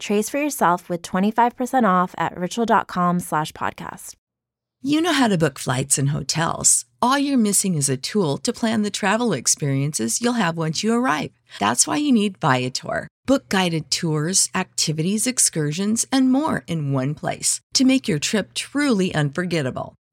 Trace for yourself with 25% off at ritual.com slash podcast. You know how to book flights and hotels. All you're missing is a tool to plan the travel experiences you'll have once you arrive. That's why you need Viator. Book guided tours, activities, excursions, and more in one place to make your trip truly unforgettable.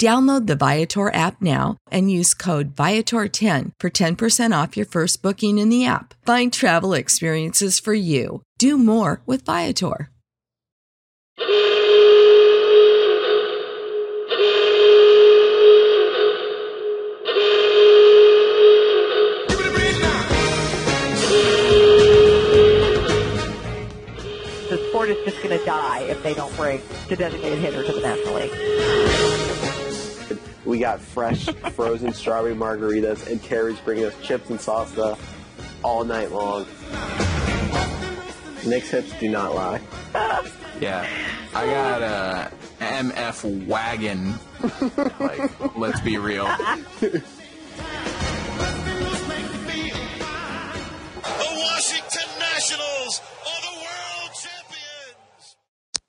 Download the Viator app now and use code Viator10 for 10% off your first booking in the app. Find travel experiences for you. Do more with Viator. The sport is just going to die if they don't bring the designated hitter to the National League. We got fresh frozen strawberry margaritas, and Carrie's bringing us chips and salsa all night long. Nick's hips do not lie. Yeah, I got a MF wagon. like, let's be real. The Washington Nationals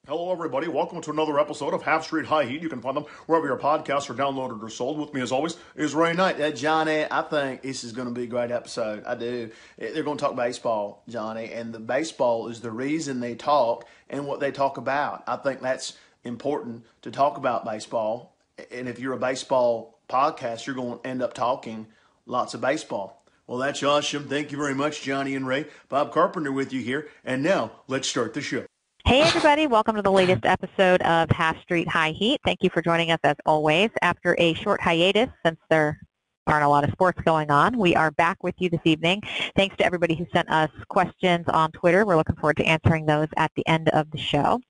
Hello, everybody. Welcome to another episode of Half Street High Heat. You can find them wherever your podcasts are downloaded or sold. With me, as always, is Ray Knight. Yeah, Johnny, I think this is going to be a great episode. I do. They're going to talk baseball, Johnny, and the baseball is the reason they talk and what they talk about. I think that's important to talk about baseball. And if you're a baseball podcast, you're going to end up talking lots of baseball. Well, that's awesome. Thank you very much, Johnny and Ray. Bob Carpenter with you here. And now, let's start the show. Hey everybody, welcome to the latest episode of Half Street High Heat. Thank you for joining us as always. After a short hiatus, since there aren't a lot of sports going on, we are back with you this evening. Thanks to everybody who sent us questions on Twitter. We're looking forward to answering those at the end of the show.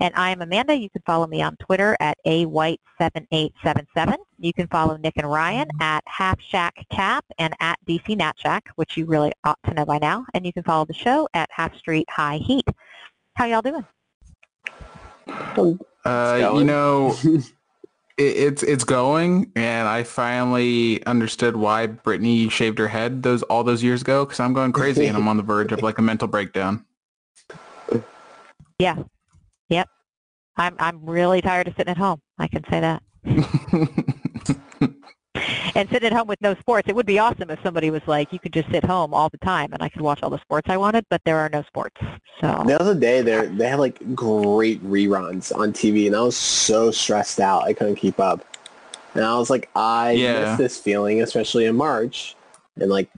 And I am Amanda. You can follow me on Twitter at awhite7877. You can follow Nick and Ryan at HalfShackCap and at DC NatShack, which you really ought to know by now. And you can follow the show at Half Street High Heat. How y'all doing? Uh, you know, it, it's it's going, and I finally understood why Brittany shaved her head those all those years ago. Because I'm going crazy, and I'm on the verge of like a mental breakdown. Yeah. Yep. I'm I'm really tired of sitting at home. I can say that. and sitting at home with no sports. It would be awesome if somebody was like, you could just sit home all the time and I could watch all the sports I wanted, but there are no sports. So The other day, they they had like great reruns on TV, and I was so stressed out I couldn't keep up. And I was like, I Yeah. miss this feeling, especially in March. And like,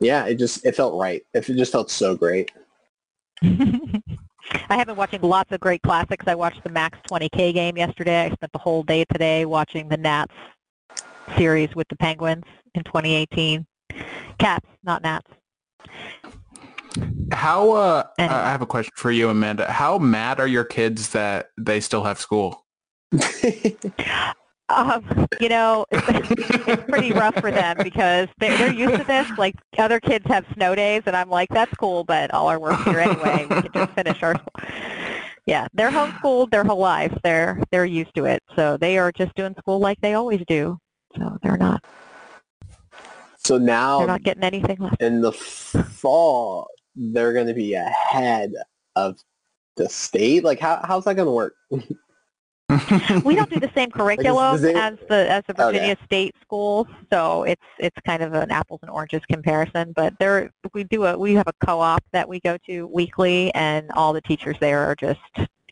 yeah, it just it felt right. It just felt so great. I have been watching lots of great classics. I watched the Max 20K game yesterday. I spent the whole day today watching the Nats series with the Penguins in 2018. Caps, not Nats. How? Uh, I Anyway. I have a question for you, Amanda. How mad are your kids that they still have school? Um, you know, it's, it's pretty rough for them because they're, they're used to this. Like other kids have snow days, and I'm like, that's cool, but all our work's here anyway. We can just finish our. Yeah, they're homeschooled their whole life. They're they're used to it, so they are just doing school like they always do. So they're not so now they're not getting anything left. in the fall, they're going to be ahead of the state. Like, how how's that going to work? we don't do the same curriculum does it- as the as the Okay. Virginia State schools, so it's it's kind of an apples and oranges comparison. But there, we do a we have a co-op that we go to weekly, and all the teachers there are just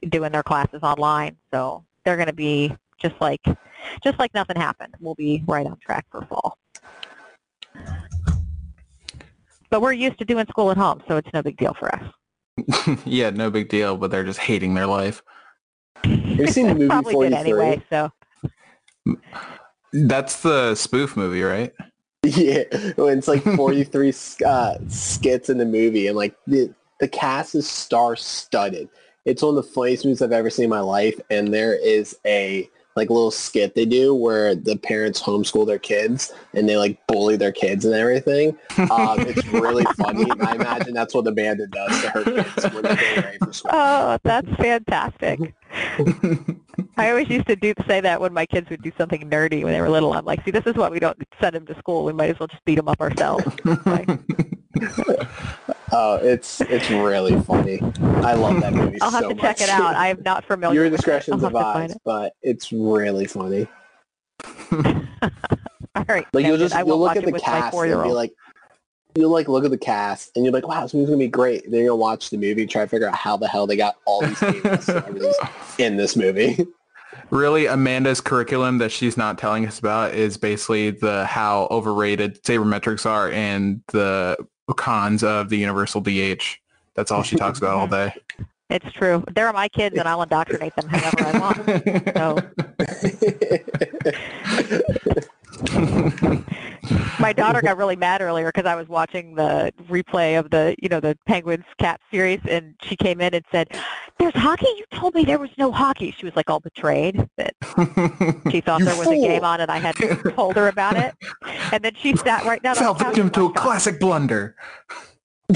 doing their classes online. So they're going to be just like just like nothing happened. We'll be right on track for fall. But we're used to doing school at home, so it's no big deal for us. yeah, no big deal, but they're just hating their life. Have you seen the movie Probably did 43? anyway, so That's the spoof movie, right? Yeah, when it's like 43 uh, skits in the movie, and like the the cast is star studded. It's one of the funniest movies I've ever seen in my life, and there is a like a little skit they do where the parents homeschool their kids and they like bully their kids and everything. Um, it's really funny. And I imagine that's what the Amanda does to her kids when they're getting ready for school. Oh, that's fantastic. I always used to do say that when my kids would do something nerdy when they were little. I'm like, see, this is why we don't send them to school. We might as well just beat them up ourselves. Like, Oh, it's it's really funny. I love that movie I'll have so to check it out. I am not familiar Your with discretion's it. I'll have advised, but it's really funny. All right. Like you'll just I you'll look at the cast and be like, you'll like look at the cast and you're like, wow, this movie's gonna be great. Then you'll watch the movie, try to figure out how the hell they got all these famous celebrities in this movie. Really, Amanda's curriculum that she's not telling us about is basically the how overrated sabermetrics are and the cons of the universal DH. That's all she talks about all day. It's true. They're my kids, and I'll indoctrinate them however I want. So my daughter got really mad earlier because I was watching the replay of the, you know, the Penguins Cat series, and she came in and said, "There's hockey. You told me there was no hockey." She was like all betrayed that she thought You there was a game on, and I had told her about it. And then she sat right down. Fell on the couch victim to a watched classic blunder.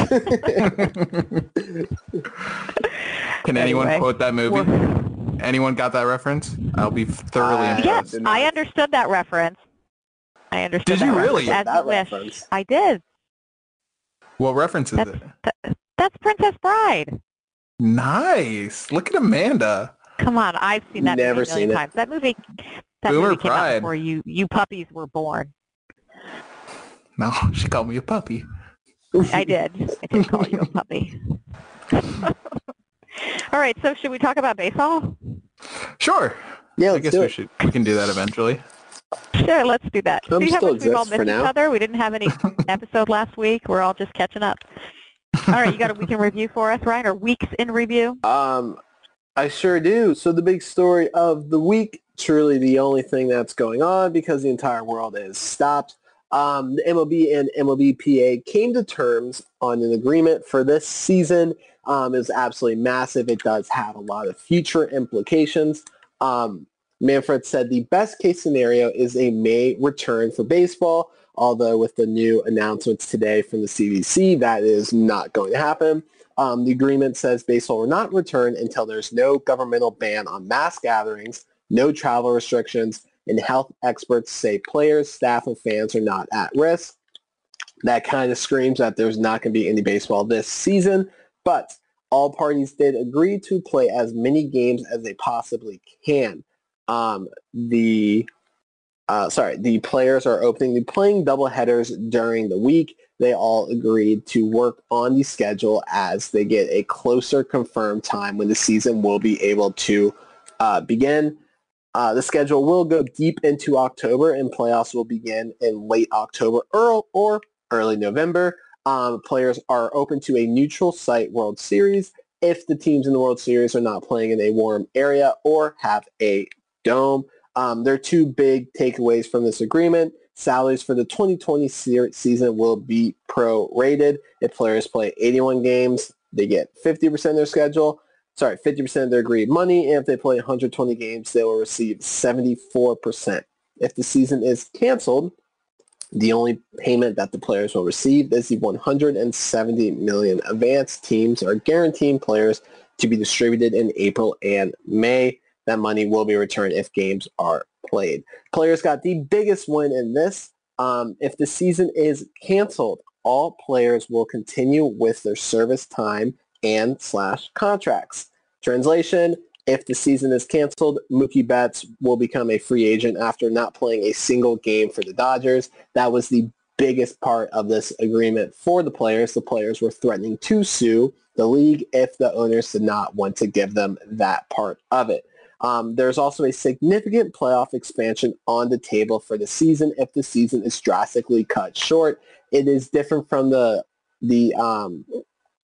Can anyone Anyway, quote that movie? Anyone got that reference? I'll be thoroughly Uh, impressed. Yes, I understood that reference. I understood Did that you reference, really? As That you wish. reference. I did. What reference is That's, it? that, that's Princess Bride. Nice. Look at Amanda. Come on, I've seen that Never movie a million seen it. times. That movie, that Boomer movie came out before you, you puppies were born. No, she called me a puppy. I did. I did call you a puppy. All right, so should we talk about baseball? Sure. yeah, I let's guess do we it. should. We can do that eventually. Sure, let's do that. I'm See how much we've all missed each now. other? We didn't have any episode last week. We're all just catching up. All right, you got a week in review for us, Ryan, or weeks in review? Um, I sure do. So the big story of the week, truly the only thing that's going on because the entire world is stopped. Um, the MLB and MLBPA came to terms on an agreement for this season. Um, it was absolutely massive. It does have a lot of future implications. Um, Manfred said the best case scenario is a May return for baseball, although with the new announcements today from the CDC, that is not going to happen. Um, the agreement says baseball will not return until there's no governmental ban on mass gatherings, no travel restrictions, and health experts say players, staff, and fans are not at risk. That kind of screams that there's not going to be any baseball this season, but all parties did agree to play as many games as they possibly can. Um, the uh, sorry, the players are opening the playing double headers during the week. They all agreed to work on the schedule as they get a closer confirmed time when the season will be able to uh, begin. Uh, the schedule will go deep into October and playoffs will begin in late October or, or early November. Um, players are open to a neutral site World Series if the teams in the World Series are not playing in a warm area or have a dome. Um, there are two big takeaways from this agreement. Salaries for the 2020 se- season will be prorated. If players play 81 games, they get 50% of their schedule. Sorry, 50% of their agreed money. And if they play 120 games, they will receive 74%. If the season is canceled, the only payment that the players will receive is the 170 million advance. Teams are guaranteeing players to be distributed in April and May. That money will be returned if games are played. Players got the biggest win in this. Um, if the season is canceled, all players will continue with their service time and slash contracts. Translation, if the season is canceled, Mookie Betts will become a free agent after not playing a single game for the Dodgers. That was the biggest part of this agreement for the players. The players were threatening to sue the league if the owners did not want to give them that part of it. Um, there's also a significant playoff expansion on the table for the season if the season is drastically cut short. It is different from the the um,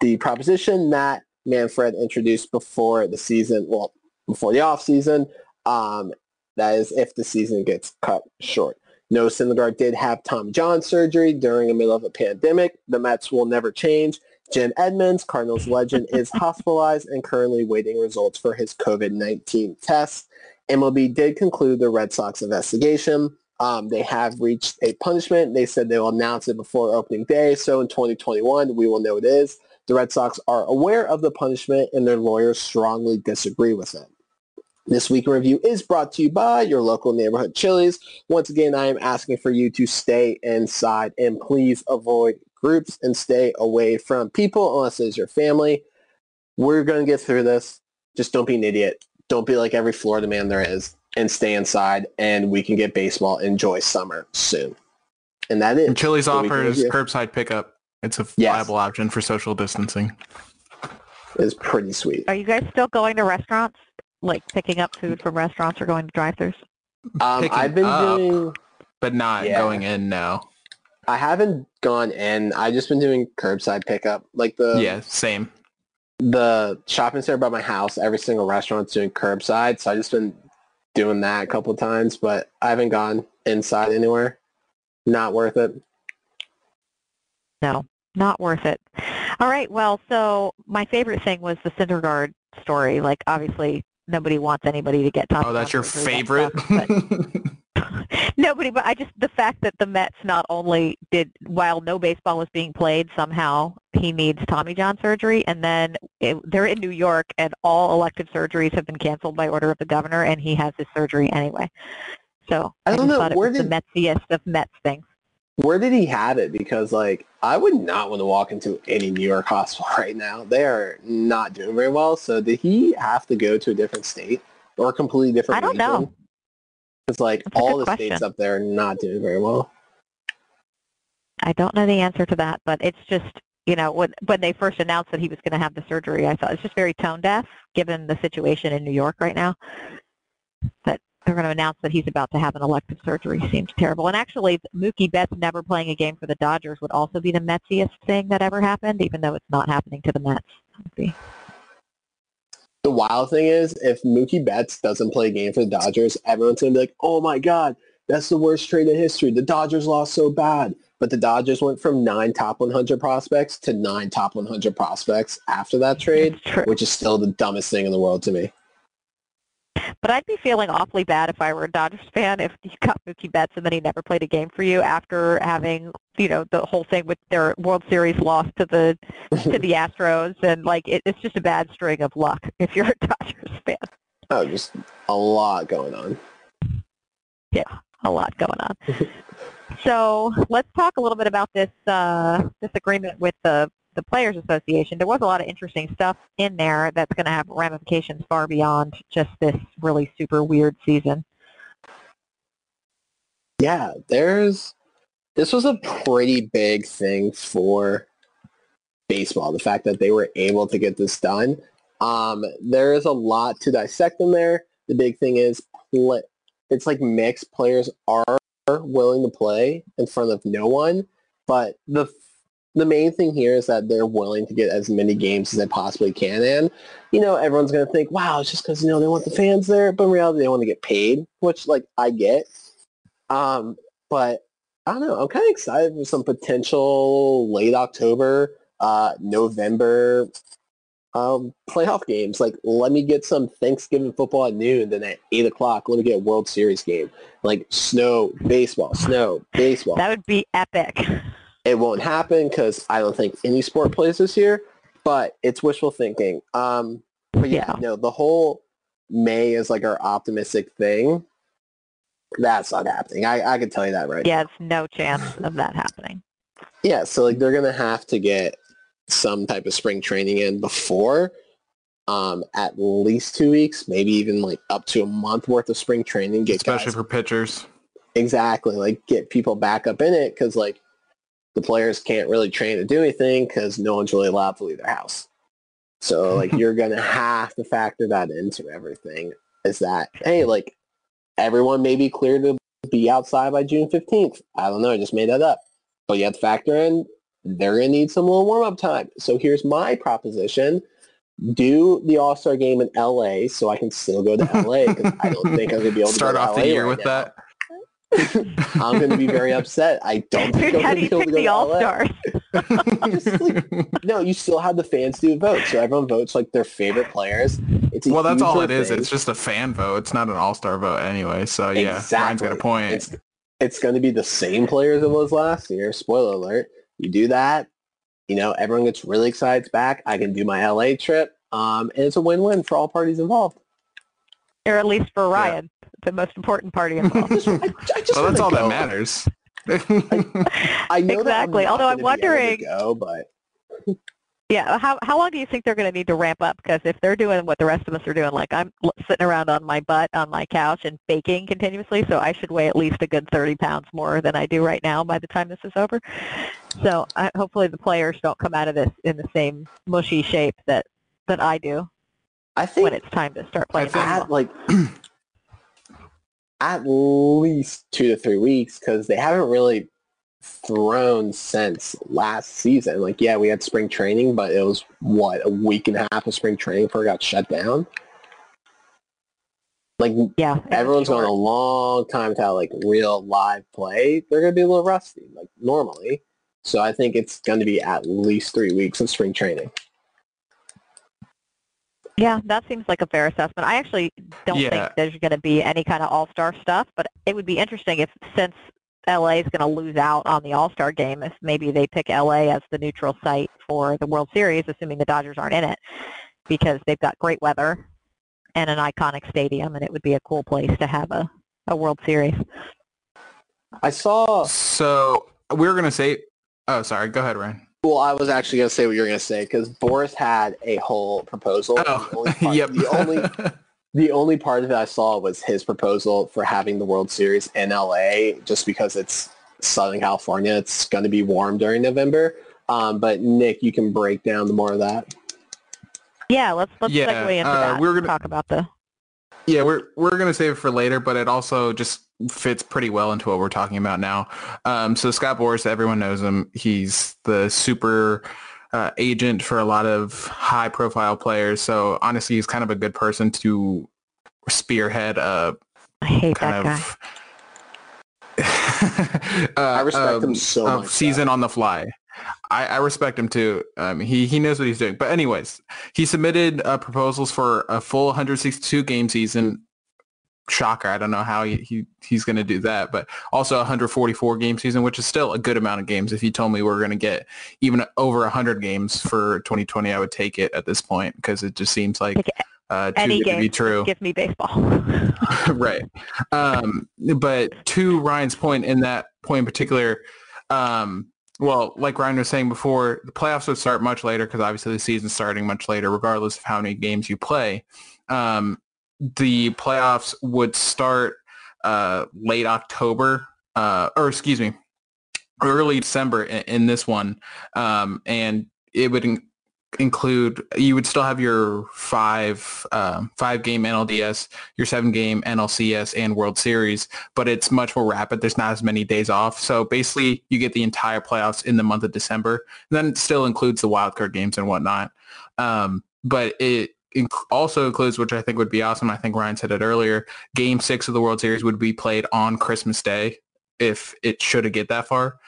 the proposition that Manfred introduced before the season, well, before the off season. Um, that is if the season gets cut short. No, Syndergaard did have Tommy John surgery during the middle of a pandemic. The Mets will never change. Jim Edmonds, Cardinals legend, is hospitalized and currently waiting results for his COVID-19 test. MLB did conclude the Red Sox investigation. Um, they have reached a punishment. They said they will announce it before opening day. So in 2021, we will know it is. The Red Sox are aware of the punishment and their lawyers strongly disagree with it. This week in review is brought to you by your local neighborhood Chili's. Once again, I am asking for you to stay inside and please avoid groups and stay away from people unless it's your family. We're going to get through this. Just don't be an idiot. Don't be like every Florida man there is and stay inside and we can get baseball. Enjoy summer soon. And that is. And Chili's the week offers curbside pickup. It's a Yes. viable option for social distancing. It's pretty sweet. Are you guys still going to restaurants, like picking up food from restaurants or going to drive-throughs? Um, I've been up. doing. But not Yeah. going in now. I haven't gone in. I've just been doing curbside pickup. Like the yeah, same. the shopping center by my house. Every single restaurant's doing curbside, so I just been doing that a couple times. But I haven't gone inside anywhere. Not worth it. No, not worth it. All right. Well, so my favorite thing was the Syndergaard story. Like, obviously, nobody wants anybody to get Tommy Oh, that's your surgery. That favorite? nobody, but I just the fact that the Mets not only did while no baseball was being played, somehow he needs Tommy John surgery, and then it, they're in New York, and all elective surgeries have been canceled by order of the governor, and he has his surgery anyway. So I don't just know, where was did- the Metsiest of Mets things. Where did he have it? Because like I would not want to walk into any New York hospital right now. They are not doing very well. So did he have to go to a different state or a completely different? I don't know. Because like That's all the question. states up there are not doing very well. I don't know the answer to that, but it's just, you know, when when they first announced that he was going to have the surgery, I thought it's just very tone deaf given the situation in New York right now. That they're going to announce that he's about to have an elective surgery seems terrible. And actually, Mookie Betts never playing a game for the Dodgers would also be the Metsiest thing that ever happened, even though it's not happening to the Mets. That would be- The wild thing is, if Mookie Betts doesn't play a game for the Dodgers, everyone's gonna be like, "Oh my God, that's the worst trade in history. The Dodgers lost so bad." But the Dodgers went from nine top 100 prospects to nine top 100 prospects after that trade, which is still the dumbest thing in the world to me. But I'd be feeling awfully bad if I were a Dodgers fan if you got Mookie Betts and then he never played a game for you after having, you know, the whole thing with their World Series loss to the to the Astros and like it, it's just a bad string of luck if you're a Dodgers fan. Oh, just a lot going on. Yeah, a lot going on. so let's talk a little bit about this uh, this agreement with the the Players Association. There was a lot of interesting stuff in there that's going to have ramifications far beyond just this really super weird season. Yeah, there's this was a pretty big thing for baseball. The fact that they were able to get this done. Um, there is a lot to dissect in there. The big thing is it's like mixed players are willing to play in front of no one, but the the main thing here is that they're willing to get as many games as they possibly can. And you know, everyone's gonna think, wow, it's just because you know they want the fans there, but in reality, they want to get paid, which like I get. Um, but I don't know. I'm kind of excited for some potential late October, uh, November um, playoff games. Like, let me get some Thanksgiving football at noon. Then at eight o'clock, let me get a World Series game. Like snow, baseball, snow, baseball. That would be epic. It won't happen because I don't think any sport plays this year. But it's wishful thinking. Um, but yeah, Yeah. no, the whole May is like our optimistic thing. That's not happening. I, I can tell you that right Yeah, it's no chance of that happening. Yeah, so like they're gonna have to get some type of spring training in before um, at least two weeks, maybe even like up to a month worth of spring training. Get Especially guys for pitchers. exactly like get people back up in it because like the players can't really train to do anything because no one's really allowed to leave their house. So like you're gonna have to factor that into everything. is that hey, like everyone may be clear to be outside by June fifteenth. I don't know. I just made that up. But you have to factor in they're going to need some little warm up time. So here's my proposition: do the All Star game in LA, so I can still go to LA because I don't think I'm going to be able to Start off LA the year right with now. that. I'm going to be very upset. I don't think I'm How going do to you be able pick to go the. All-Stars? Like- no, you still have the fans do vote, so everyone votes like their favorite players. It's well, that's all it huge is. thing. It's just a fan vote. It's not an all-star vote anyway. So yeah, Ryan's got a point. It's it's going to be the same players it was last year. Spoiler alert. You do that, you know, everyone gets really excited it's back. I can do my LA trip, um, and it's a win-win for all parties involved. or at least for Ryan, the most important party involved. I, I just well, that's wanna all that matters. I know Exactly. That I'm Although I'm gonna be able to wondering- go, but Yeah, how how long do you think they're going to need to ramp up? Because if they're doing what the rest of us are doing, like I'm sitting around on my butt on my couch and baking continuously, so I should weigh at least a good 30 pounds more than I do right now by the time this is over. So I, hopefully the players don't come out of this in the same mushy shape that that I do I think when it's time to start playing at basketball. like at least two to three weeks because they haven't really thrown since last season. Like, yeah, we had spring training, but it was what a week and a half of spring training before it got shut down. Like Yeah, everyone's gone a long time without like real live play. They're gonna be a little rusty, like normally. So I think it's going to be at least three weeks of spring training. Yeah, that seems like a fair assessment. I actually don't Yeah. think there's going to be any kind of all-star stuff, but it would be interesting if since LA is going to lose out on the all-star game, if maybe they pick LA as the neutral site for the World Series, assuming the Dodgers aren't in it, because they've got great weather and an iconic stadium, and it would be a cool place to have a, a World Series. I saw. So we were gonna say. Oh, sorry. Go ahead, Ryan. Well, I was actually going to say what you were going to say because Boras had a whole proposal. The only Oh, part- yep. The only the only part of it I saw was his proposal for having the World Series in LA, just because it's Southern California. It's going to be warm during November. Um, but Nick, you can break down the more of that. Yeah, let's let's Yeah, segue into uh, that. we're gonna- talk about the Yeah, we're we're gonna save it for later, but it also just fits pretty well into what we're talking about now. Um, so Scott Boras, everyone knows him. He's the super uh, agent for a lot of high-profile players. So honestly, he's kind of a good person to spearhead a I hate kind that guy. uh, I respect him um, so much, Season on the fly. I, I respect him too. Um, he he knows what he's doing. But anyways, he submitted uh, proposals for a full 162 game season. Shocker! I don't know how he, he he's going to do that, but also 144 game season, which is still a good amount of games. If you told me we are going to get even over 100 games for 2020, I would take it at this point because it just seems like uh, Any good to game, be true. give me baseball. right. Um, but to Ryan's point in that point in particular, um, well, like Ryan was saying before, the playoffs would start much later because obviously the season's starting much later, regardless of how many games you play. Um, the playoffs would start uh, late October, uh, or excuse me, early December in, in this one, um, and it would include you would still have your five um, five game NLDS, your seven game NLCS and World Series, but it's much more rapid. There's not as many days off, so basically you get the entire playoffs in the month of December. And then it still includes the wildcard games and whatnot, um, but it inc- also includes, which I think would be awesome. I think Ryan said it earlier. Game six of the World Series would be played on Christmas Day if it should have get that far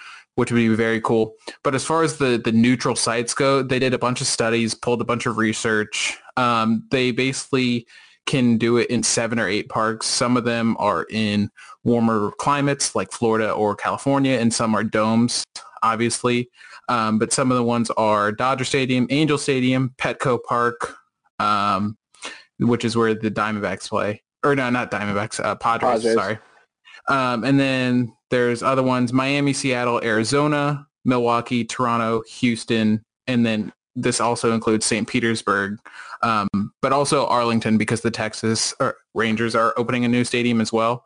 which would be very cool. But as far as the the neutral sites go, they did a bunch of studies, pulled a bunch of research. Um, they basically can do it in seven or eight parks. Some of them are in warmer climates like Florida or California, and some are domes, obviously. Um, but some of the ones are Dodger Stadium, Angel Stadium, Petco Park, um, which is where the Diamondbacks play. Or no, not Diamondbacks, uh, Padres, Padres. sorry. Um, and then there's other ones, Miami, Seattle, Arizona, Milwaukee, Toronto, Houston, and then this also includes St. Petersburg, um, but also Arlington because the Texas Rangers are opening a new stadium as well.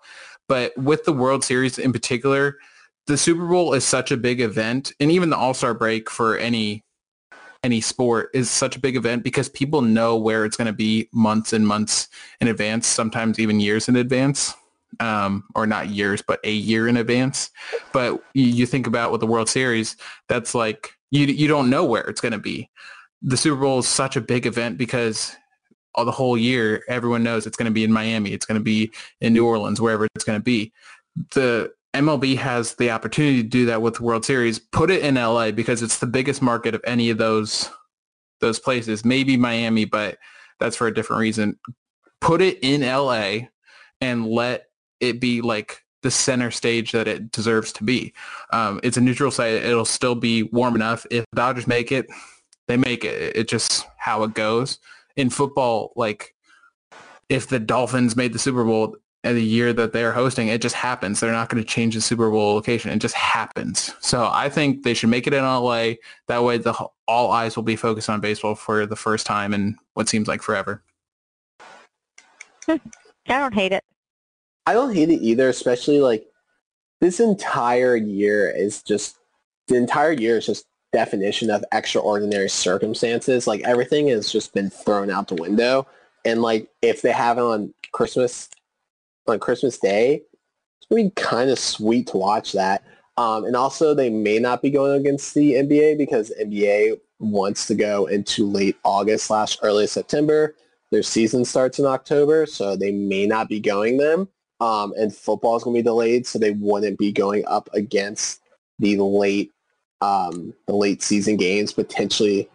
But with the World Series in particular, the Super Bowl is such a big event, and even the All-Star break for any any sport is such a big event because people know where it's going to be months and months in advance, sometimes even years in advance. Um, or not years, but a year in advance. But you, you think about with the World Series, that's like you you don't know where it's going to be. The Super Bowl is such a big event because all the whole year everyone knows it's going to be in Miami, it's going to be in New Orleans, wherever it's going to be. The MLB has the opportunity to do that with the World Series. Put it in LA because it's the biggest market of any of those those places. Maybe Miami, but that's for a different reason. Put it in LA and let it be like the center stage that it deserves to be. Um, it's a neutral site. It'll still be warm enough. If Dodgers make it, they make it. It's just how it goes. In football, like if the Dolphins made the Super Bowl, in the year that they're hosting, it just happens. They're not going to change the Super Bowl location. It just happens. So I think they should make it in LA. That way, the all eyes will be focused on baseball for the first time in what seems like forever. I don't hate it. I don't hate it either, especially like this entire year is just the entire year is just definition of extraordinary circumstances. Like everything has just been thrown out the window. And like if they have it on Christmas on Christmas Day. It's to be kind of sweet to watch that. Um, and also, they may not be going against the NBA because NBA wants to go into late August slash early September. Their season starts in October, so they may not be going them. Um, and football is going to be delayed, so they wouldn't be going up against the late um, the late season games, potentially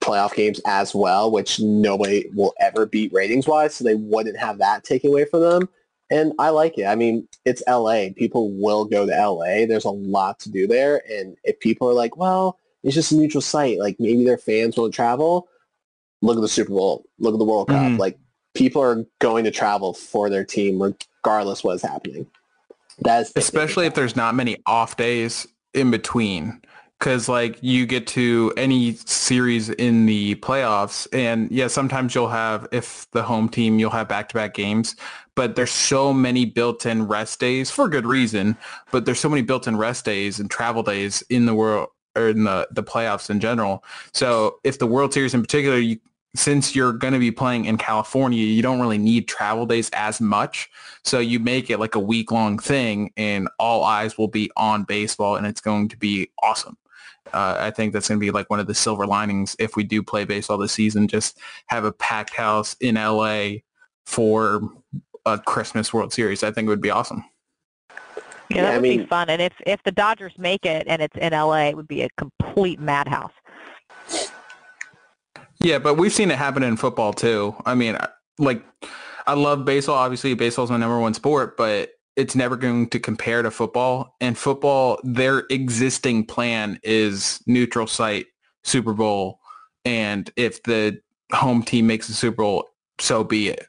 playoff games as well, which nobody will ever beat ratings wise. So they wouldn't have that taken away from them. And I like it. I mean, it's LA. People will go to LA. There's a lot to do there. And if people are like, well, it's just a neutral site, like maybe their fans won't travel, look at the Super Bowl, look at the World Cup. Mm-hmm. Like people are going to travel for their team regardless what's happening. That's especially if there's not many off days in between because like you get to any series in the playoffs and yeah sometimes you'll have if the home team you'll have back-to-back games but there's so many built-in rest days for good reason but there's so many built-in rest days and travel days in the world or in the, the playoffs in general so if the world series in particular you since you're going to be playing in California, you don't really need travel days as much. So you make it like a week long thing and all eyes will be on baseball and it's going to be awesome uh, I think that's going to be like one of the silver linings if we do play baseball this season. Just have a packed house in LA for a Christmas World Series. I think it would be awesome. Yeah, that yeah, would I mean, be fun. And if if the Dodgers make it and it's in LA, it would be a complete madhouse. Yeah, but we've seen it happen in football too. I mean, like I love baseball. Obviously, baseball is my number one sport, but it's never going to compare to football. And football, their existing plan is neutral site Super Bowl, and if the home team makes the Super Bowl, so be it.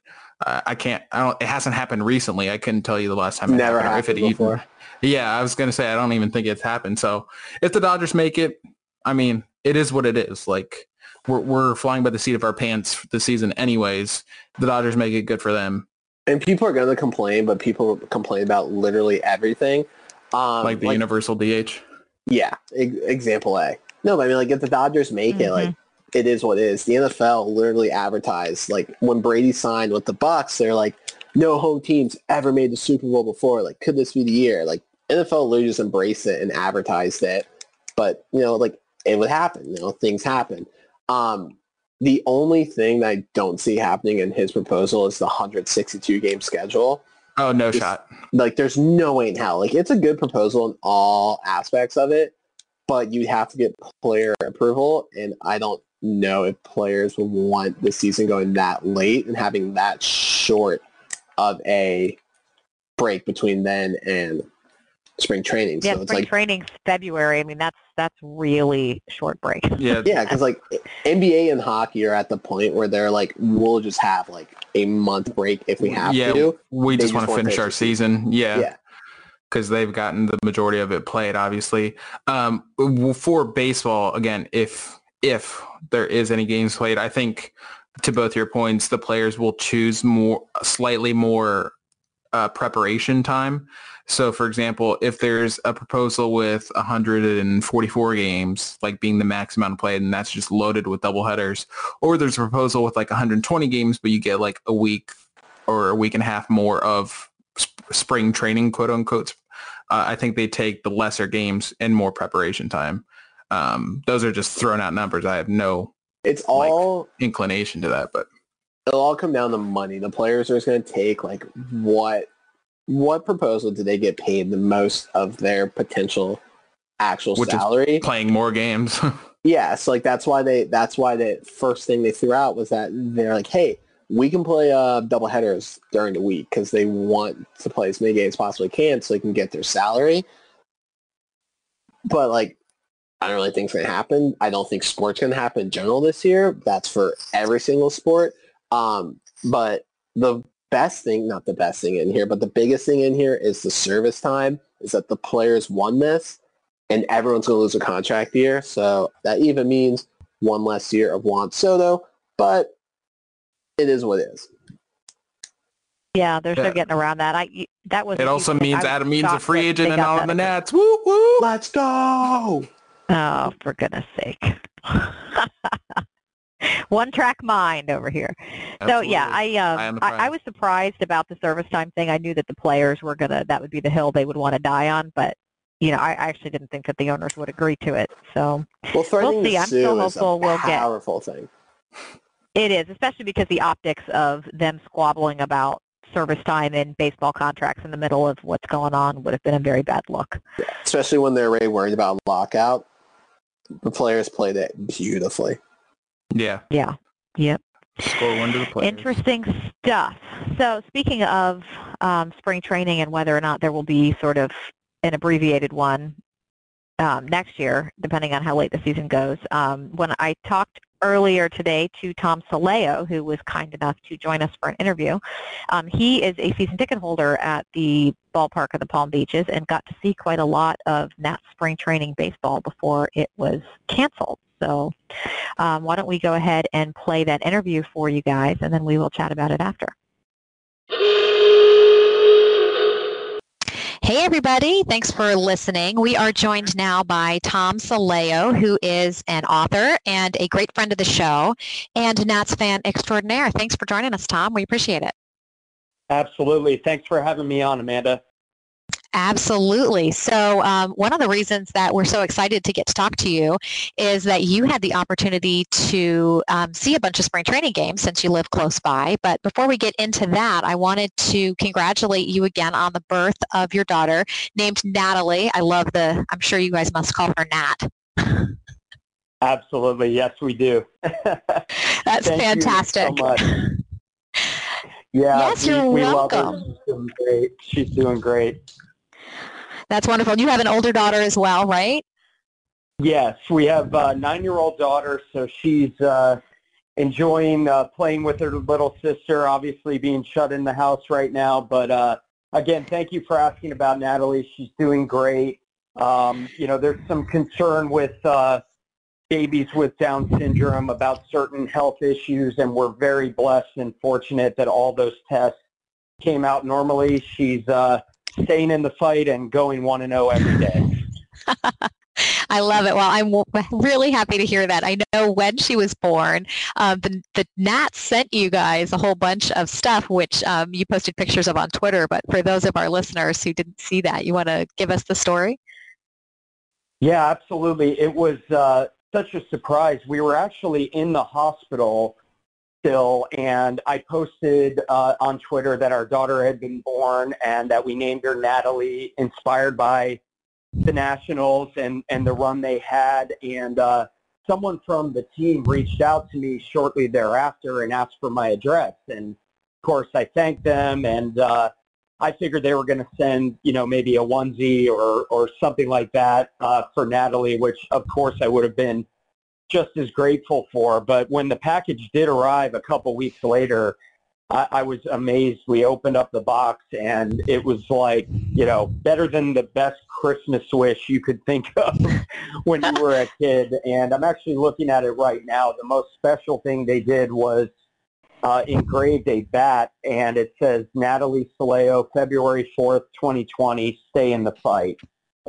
Uh, I can't. I don't. It hasn't happened recently. I couldn't tell you the last time. It Never happened, happened if it before. Even, yeah, I was gonna say I don't even think it's happened. So if the Dodgers make it, I mean, it is what it is. Like we're we're flying by the seat of our pants this season, anyways. The Dodgers make it good for them and people are going to complain, but people complain about literally everything. Um, like the like, universal DH. Yeah, e- example A. No, but I mean, like if the Dodgers make mm-hmm. it, like mm-hmm. it is what it is. The NFL literally advertised like when Brady signed with the Bucs, they're like, no home teams ever made the Super Bowl before. Like, could this be the year? Like NFL literally just embraced it and advertised it. But you know, like it would happen. You know, things happen. Um, the only thing that I don't see happening in his proposal is the 162 game schedule. Oh, no it's, shot. Like, there's no way in hell. Like, it's a good proposal in all aspects of it, but you have to get player approval, and I don't know if players would want the season going that late and having that short of a break between then and spring training. Yeah, so spring like, training's February. I mean, that's that's really short break. Yeah, yeah, because like NBA and hockey are at the point where they're like, we'll just have like a month break if we have yeah, to. We just, just want to finish our season. Yeah. Yeah. Because they've gotten the majority of it played, obviously. Um, for baseball, again, if if there is any games played, I think to both your points, the players will choose more slightly more uh, preparation time. So, for example, if there's a proposal with 144 games, like being the max amount of play, and that's just loaded with double headers, or there's a proposal with like 120 games, but you get like a week or a week and a half more of sp- spring training, quote unquote. Uh, I think they take the lesser games and more preparation time. Um, those are just thrown out numbers. I have no It's all inclination to that, but it'll all come down to money. The players are just going to take like what what proposal did they get paid the most of their potential actual Which salary? playing more games. Yes, like that's why they that's why the first thing they threw out was that they're like, hey, we can play uh, double headers during the week because they want to play as many games as possibly can so they can get their salary. But like, I don't really think it's gonna happen. I don't think sports gonna happen in general this year. That's for every single sport. Um, but the best thing, not the best thing in here, but the biggest thing in here is the service time. Is that the players won this and everyone's going to lose a contract year. So that even means one less year of Juan Soto, but it is what it is. Yeah, they're Yeah. still getting around that. I that was. it also means I was Adam Means a free agent and got out on the that. Nats. Woo woo. Let's go! Oh, for goodness sake. One track mind over here. So yeah, I, um, I I I was surprised about the service time thing. I knew that the players were gonna that would be the hill they would want to die on, but you know, I, I actually didn't think that the owners would agree to it. So Well, threatening see. I'm sue still hopeful we'll get- powerful thing. it is, especially because the optics of them squabbling about service time and baseball contracts in the middle of what's going on would have been a very bad look. Especially when they're already worried about lockout. The players played it beautifully. Yeah. Yeah. Yep. Score one to the players. Interesting stuff. So speaking of um, spring training and whether or not there will be sort of an abbreviated one um, next year, depending on how late the season goes, um, when I talked earlier today to Tom Saleo, who was kind enough to join us for an interview, um, he is a season ticket holder at the ballpark of the Palm Beaches and got to see quite a lot of that spring training baseball before it was canceled. So um, why don't we go ahead and play that interview for you guys, and then we will chat about it after. Hey everybody, thanks for listening. We are joined now by Tom Saleo, who is an author and a great friend of the show and Nats fan extraordinaire. Thanks for joining us, Tom. We appreciate it. Absolutely. Thanks for having me on, Amanda. Absolutely. So um, one of the reasons that we're so excited to get to talk to you is that you had the opportunity to um, see a bunch of spring training games since you live close by. But before we get into that, I wanted to congratulate you again on the birth of your daughter named Natalie. I love the, I'm sure you guys must call her Nat. Absolutely. Yes, we do. That's Thank fantastic. You so much. Yeah. Yes, you're we, we love her. welcome. She's doing great. She's doing great. That's wonderful. You have an older daughter as well, right? Yes, we have a nine-year-old daughter, so she's uh, enjoying uh, playing with her little sister. Obviously, being shut in the house right now, but uh, again, thank you for asking about Natalie. She's doing great. Um, you know, there's some concern with uh, babies with Down syndrome about certain health issues, and we're very blessed and fortunate that all those tests came out normally. She's uh, staying in the fight and going one and zero every day. I love it. Well, I'm w- really happy to hear that. I know when she was born, um, the, the Nats sent you guys a whole bunch of stuff, which um, you posted pictures of on Twitter. But for those of our listeners who didn't see that, you want to give us the story? Yeah, absolutely. It was uh, such a surprise. We were actually in the hospital still, and I posted uh, on Twitter that our daughter had been born and that we named her Natalie, inspired by the Nationals and, and the run they had. And uh, someone from the team reached out to me shortly thereafter and asked for my address. And of course, I thanked them and uh, I figured they were going to send, you know, maybe a onesie or, or something like that uh, for Natalie, which of course I would have been just as grateful for. But when the package did arrive a couple weeks later, I, I was amazed. We opened up the box and it was like, you know, better than the best Christmas wish you could think of when you were a kid. And I'm actually looking at it right now. The most special thing they did was uh, engraved a bat, and it says Natalie Soleo, February 4th, 2020, stay in the fight.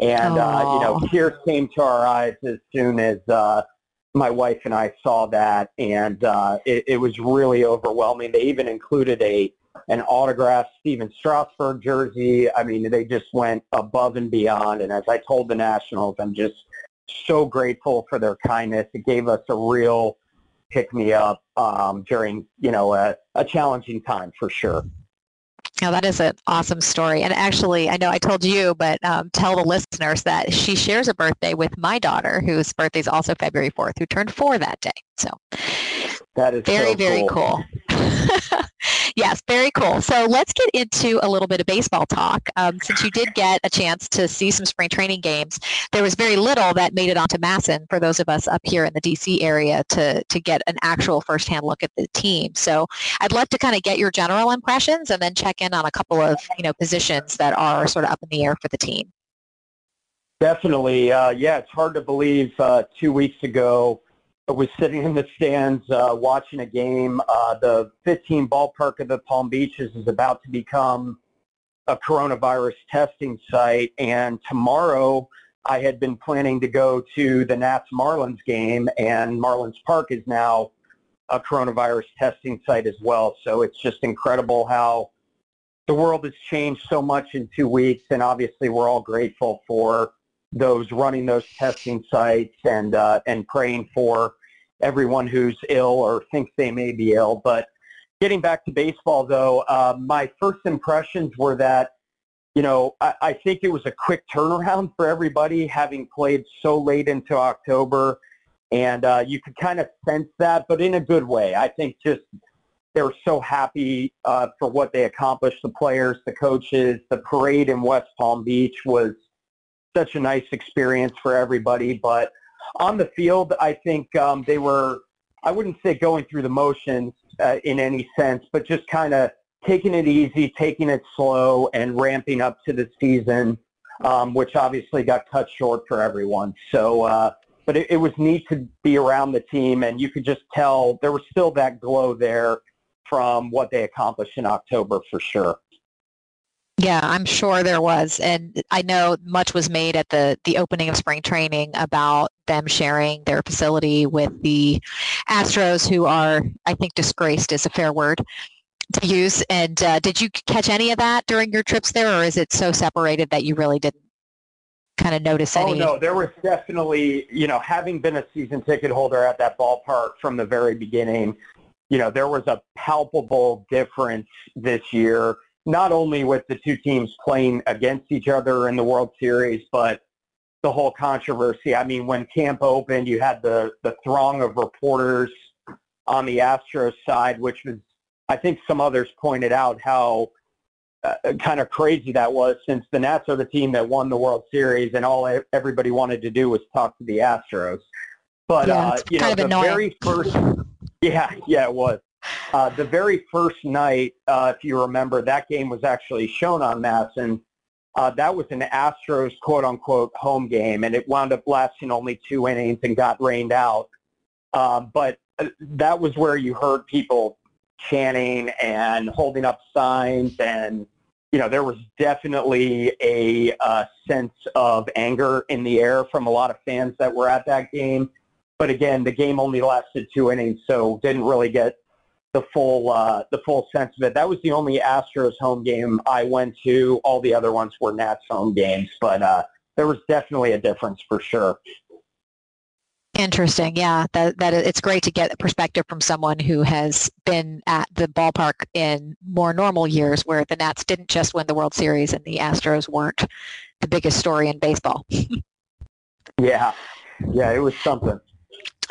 And, uh, you know, tears came to our eyes as soon as uh, my wife and I saw that, and uh, it, it was really overwhelming. They even included a an autographed Stephen Strasburg jersey. I mean, they just went above and beyond. And as I told the Nationals, I'm just so grateful for their kindness. It gave us a real pick me up um, during, you know, a, a challenging time for sure. Now that is an awesome story. And actually, I know I told you, but um, tell the listeners that she shares a birthday with my daughter, whose birthday is also February 4th, who turned four that day. So that is very, so very cool. yes, very cool. So let's get into a little bit of baseball talk. Um, since you did get a chance to see some spring training games, there was very little that made it onto MASN for those of us up here in the DC area to, to get an actual firsthand look at the team. So I'd love to kind of get your general impressions and then check in on a couple of you know positions that are sort of up in the air for the team. Definitely. Uh, yeah, it's hard to believe uh, two weeks ago was sitting in the stands uh, watching a game. Uh, the FITTEAM ballpark of the Palm Beaches is about to become a coronavirus testing site, and tomorrow I had been planning to go to the Nats Marlins game, and Marlins Park is now a coronavirus testing site as well. So it's just incredible how the world has changed so much in two weeks, and obviously we're all grateful for those running those testing sites and uh, and praying for everyone who's ill or thinks they may be ill. But getting back to baseball, though, uh, my first impressions were that, you know, I, I think it was a quick turnaround for everybody having played so late into October. And uh, you could kind of sense that, but in a good way. I think just they were so happy uh, for what they accomplished, the players, the coaches. The parade in West Palm Beach was such a nice experience for everybody. But on the field, I think um, they were, I wouldn't say going through the motions uh, in any sense, but just kind of taking it easy, taking it slow, and ramping up to the season, um, which obviously got cut short for everyone. So, uh, but it, it was neat to be around the team, and you could just tell there was still that glow there from what they accomplished in October for sure. Yeah, I'm sure there was. And I know much was made at the, the opening of spring training about them sharing their facility with the Astros who are, I think disgraced is a fair word to use. And uh, did you catch any of that during your trips there or is it so separated that you really didn't kind of notice any? Oh, no, there was definitely, you know, having been a season ticket holder at that ballpark from the very beginning, you know, there was a palpable difference this year not only with the two teams playing against each other in the World Series, but the whole controversy. I mean, when camp opened, you had the, the throng of reporters on the Astros side, which was, I think some others pointed out how uh, kind of crazy that was since the Nats are the team that won the World Series and all everybody wanted to do was talk to the Astros. But, yeah, uh, you know, the annoying. very first, yeah, yeah, it was. Uh, the very first night, uh, if you remember, that game was actually shown on MASN. Uh, that was an Astros quote-unquote home game, and it wound up lasting only two innings and got rained out. Uh, but that was where you heard people chanting and holding up signs, and you know there was definitely a uh, sense of anger in the air from a lot of fans that were at that game. But again, the game only lasted two innings, so didn't really get the full uh, the full sense of it. That was the only Astros home game I went to. All the other ones were Nats home games, but uh, there was definitely a difference for sure. Interesting. Yeah, that that it's great to get a perspective from someone who has been at the ballpark in more normal years, where the Nats didn't just win the World Series and the Astros weren't the biggest story in baseball. yeah, yeah, it was something.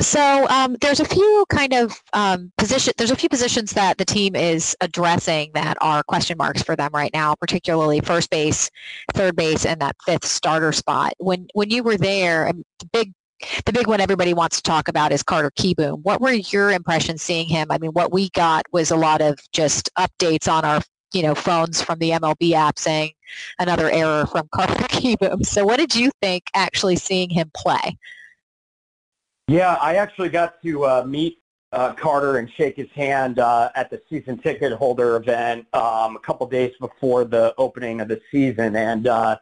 So um, there's a few kind of um, position. There's a few positions that the team is addressing that are question marks for them right now, particularly first base, third base, and that fifth starter spot. When when you were there, the big the big one everybody wants to talk about is Carter Kieboom. What were your impressions seeing him? I mean, what we got was a lot of just updates on our you know phones from the MLB app saying another error from Carter Kieboom. So what did you think actually seeing him play? Yeah, I actually got to uh, meet uh, Carter and shake his hand uh, at the season ticket holder event um, a couple days before the opening of the season, and uh,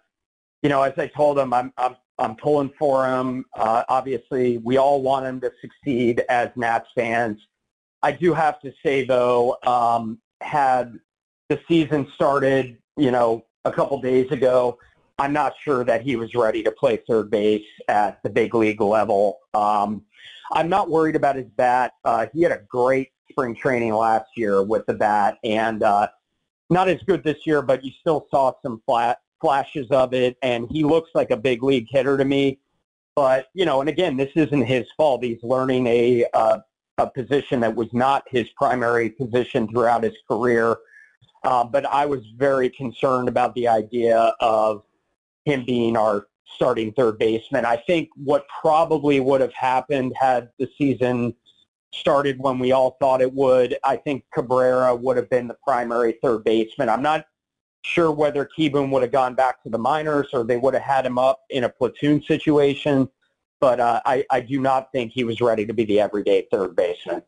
you know, as I told him, I'm I'm I'm pulling for him. Uh, obviously, we all want him to succeed as Nats fans. I do have to say though, um, had the season started, you know, a couple days ago, I'm not sure that he was ready to play third base at the big league level. Um, I'm not worried about his bat. Uh, he had a great spring training last year with the bat, and uh, not as good this year, but you still saw some flat flashes of it, and he looks like a big league hitter to me. But you know, and again, this isn't his fault. He's learning a uh, a position that was not his primary position throughout his career. Uh, but I was very concerned about the idea of him being our starting third baseman. I think what probably would have happened had the season started when we all thought it would, I think Cabrera would have been the primary third baseman. I'm not sure whether Kieboom would have gone back to the minors or they would have had him up in a platoon situation, but uh, I, I do not think he was ready to be the everyday third baseman.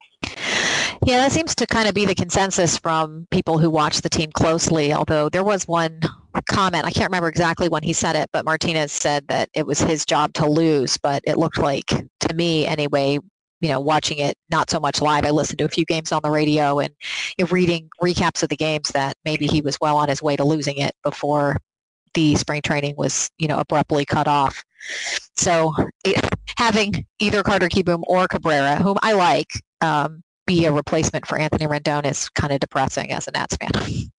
Yeah, that seems to kind of be the consensus from people who watch the team closely, although there was one comment, I can't remember exactly when he said it, but Martinez said that it was his job to lose, but it looked like, to me anyway, you know, watching it not so much live. I listened to a few games on the radio and you know, reading recaps of the games that maybe he was well on his way to losing it before the spring training was, you know, abruptly cut off. So it, having either Carter Kieboom or Cabrera, whom I like, um, be a replacement for Anthony Rendon is kind of depressing as a Nats fan.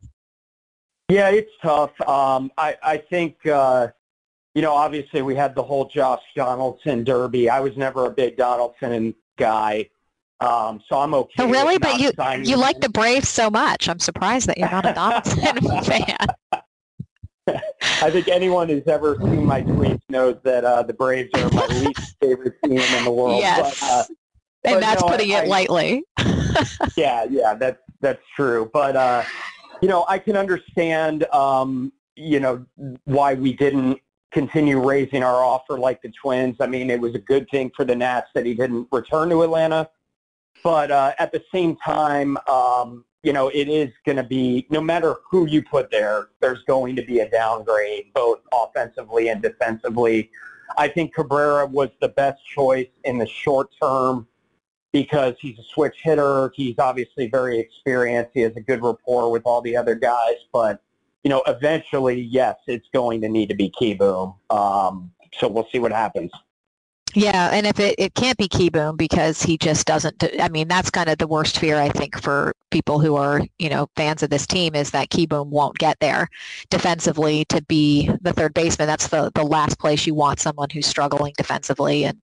Yeah, it's tough. Um, I, I think, uh, you know, obviously we had the whole Josh Donaldson derby. I was never a big Donaldson guy. Um, so I'm okay. Oh, really? But you you like the Braves so much. I'm surprised that you're not a Donaldson fan. I think anyone who's ever seen my tweets knows that uh, the Braves are my least favorite team in the world. Yes. But, uh, and but, that's no, putting I, it lightly. yeah, yeah, that's that's true. But uh, you know, I can understand um, you know why we didn't continue raising our offer like the Twins. I mean, it was a good thing for the Nats that he didn't return to Atlanta. But uh, at the same time, um, you know, it is going to be, no matter who you put there, there's going to be a downgrade, both offensively and defensively. I think Cabrera was the best choice in the short term because he's a switch hitter. He's obviously very experienced. He has a good rapport with all the other guys, but you know, eventually, yes, it's going to need to be Kieboom. Um, so we'll see what happens. Yeah, and if it, it can't be Kieboom because he just doesn't, I mean, that's kind of the worst fear, I think, for people who are, you know, fans of this team is that Kieboom won't get there defensively to be the third baseman. That's the, the last place you want someone who's struggling defensively. And,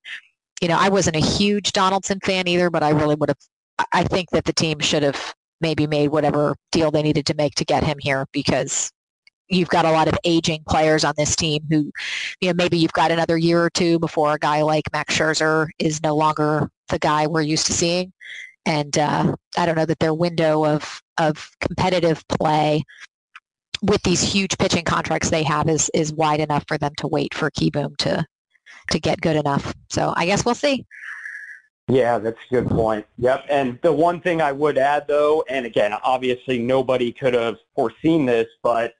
you know, I wasn't a huge Donaldson fan either, but I really would have, I think that the team should have maybe made whatever deal they needed to make to get him here because you've got a lot of aging players on this team who, you know, maybe you've got another year or two before a guy like Max Scherzer is no longer the guy we're used to seeing. And uh, I don't know that their window of, of competitive play with these huge pitching contracts they have is, is wide enough for them to wait for Kieboom to, to get good enough. So I guess we'll see. Yeah, that's a good point. Yep. And the one thing I would add, though, and again, obviously nobody could have foreseen this, but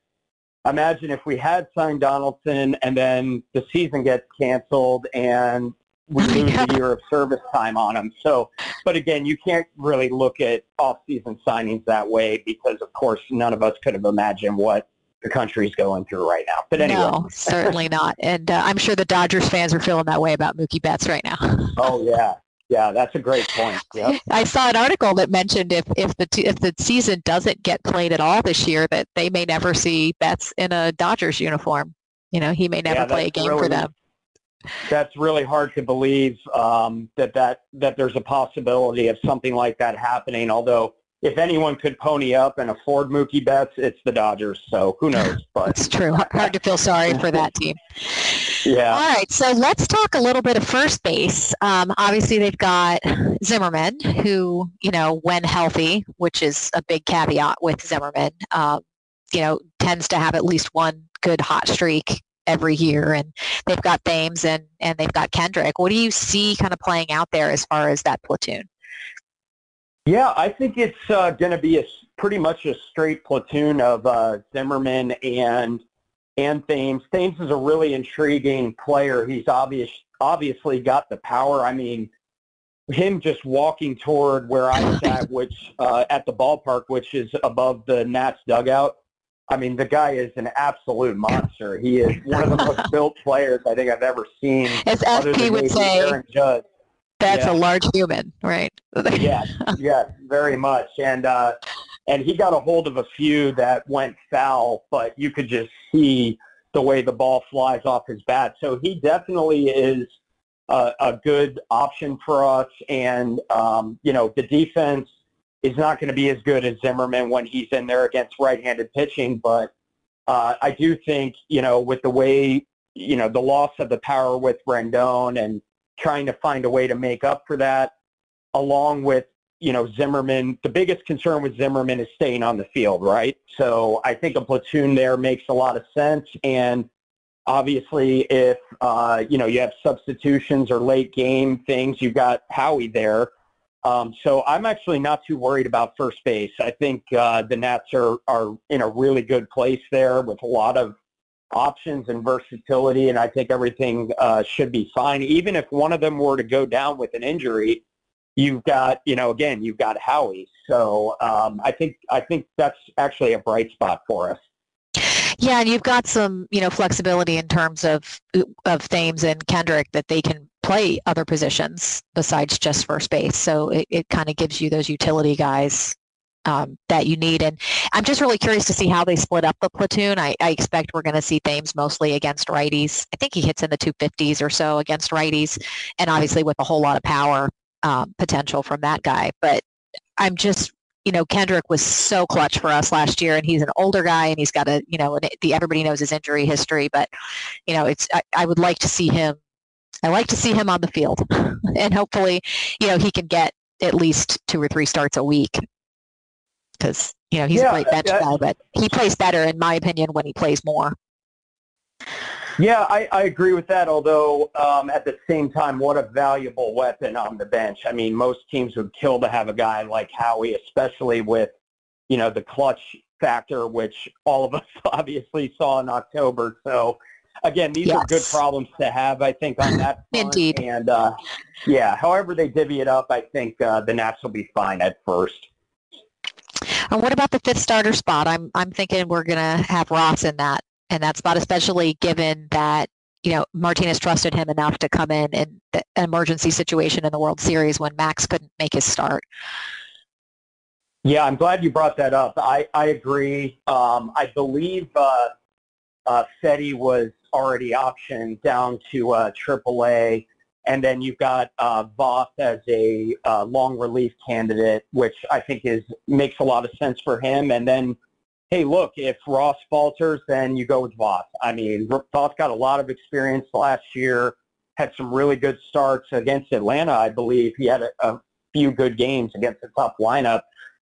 imagine if we had signed Donaldson and then the season gets canceled and we lose a year of service time on him. So, but again, you can't really look at off-season signings that way because, of course, none of us could have imagined what the country's going through right now. But anyway. No, certainly not. And uh, I'm sure the Dodgers fans are feeling that way about Mookie Betts right now. oh, yeah. Yeah, that's a great point. Yep. I saw an article that mentioned if, if the if the season doesn't get played at all this year, that they may never see Betts in a Dodgers uniform. You know, he may never yeah, play a game really, for them. That's really hard to believe um, that that that there's a possibility of something like that happening. Although if anyone could pony up and afford Mookie Betts, it's the Dodgers. So who knows? But it's true. Hard to feel sorry for that team. Yeah. All right. So let's talk a little bit of first base. Um, obviously, they've got Zimmerman, who you know, when healthy, which is a big caveat with Zimmerman, um, you know, tends to have at least one good hot streak every year. And they've got Thames and and they've got Kendrick. What do you see kind of playing out there as far as that platoon? Yeah, I think it's uh, going to be a pretty much a straight platoon of uh, Zimmerman and and Thames. Thames is a really intriguing player. He's obvious obviously got the power. I mean, him just walking toward where I sat, which uh, at the ballpark, which is above the Nats dugout. I mean, the guy is an absolute monster. He is one of the most built players I think I've ever seen. As SP would say, Aaron Judge. That's yeah. a large human, right? yes, yes, very much. And uh, and he got a hold of a few that went foul, but you could just see the way the ball flies off his bat. So he definitely is a, a good option for us. And, um, you know, the defense is not going to be as good as Zimmerman when he's in there against right-handed pitching. But uh, I do think, you know, with the way, you know, the loss of the power with Rendon and trying to find a way to make up for that, along with, you know, Zimmerman, the biggest concern with Zimmerman is staying on the field, right? So I think a platoon there makes a lot of sense. And Obviously, if uh, you know you have substitutions or late game things, you've got Howie there. Um, so I'm actually not too worried about first base. I think uh, the Nats are are in a really good place there with a lot of options and versatility, and I think everything uh, should be fine. Even if one of them were to go down with an injury, you've got you know again you've got Howie. So um, I think I think that's actually a bright spot for us. Yeah, and you've got some, you know, flexibility in terms of of Thames and Kendrick that they can play other positions besides just first base. So it, it kind of gives you those utility guys um, that you need. And I'm just really curious to see how they split up the platoon. I, I expect we're going to see Thames mostly against righties. I think he hits in the 250s or so against righties, and obviously with a whole lot of power um, potential from that guy. But I'm just you know, Kendrick was so clutch for us last year, and he's an older guy, and he's got a, you know, the everybody knows his injury history, but you know, it's I, I would like to see him. I like to see him on the field, and hopefully, you know, he can get at least two or three starts a week because you know he's yeah, a great bench guy, but he plays better, in my opinion, when he plays more. Yeah, I, I agree with that. Although um, at the same time, what a valuable weapon on the bench. I mean, most teams would kill to have a guy like Howie, especially with you know the clutch factor, which all of us obviously saw in October. So again, these yes. are good problems to have. I think on that front. Indeed. And uh, yeah, however they divvy it up, I think uh, the Nats will be fine at first. And what about the fifth starter spot? I'm I'm thinking we're gonna have Ross in that in that spot, especially given that you know Martinez trusted him enough to come in in an emergency situation in the World Series when Max couldn't make his start. Yeah, I'm glad you brought that up. I, I agree. Um, I believe uh, uh, Fedde was already optioned down to uh, AAA, and then you've got uh, Voth as a uh, long relief candidate, which I think is makes a lot of sense for him. And then hey, look, if Ross falters, then you go with Voth. I mean, Voth got a lot of experience last year, had some really good starts against Atlanta, I believe. He had a, a few good games against the top lineup.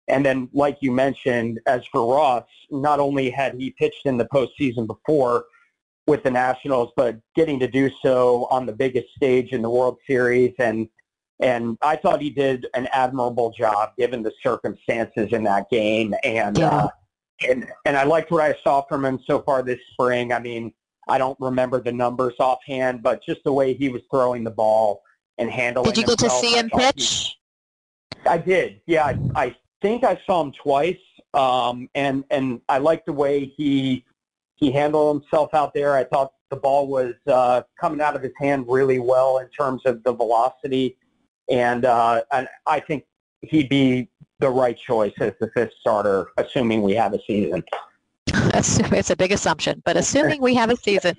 And then, like you mentioned, as for Ross, not only had he pitched in the postseason before with the Nationals, but getting to do so on the biggest stage in the World Series and and I thought he did an admirable job given the circumstances in that game. And yeah. uh, and and I liked what I saw from him so far this spring. I mean, I don't remember the numbers offhand, but just the way he was throwing the ball and handling. Did you get himself, to see him pitch? He, I did. Yeah, I, I think I saw him twice, um, and and I liked the way he he handled himself out there. I thought the ball was uh, coming out of his hand really well in terms of the velocity, and uh, and I think he'd be the right choice as the fifth starter, assuming we have a season. it's a big assumption, but assuming we have a season,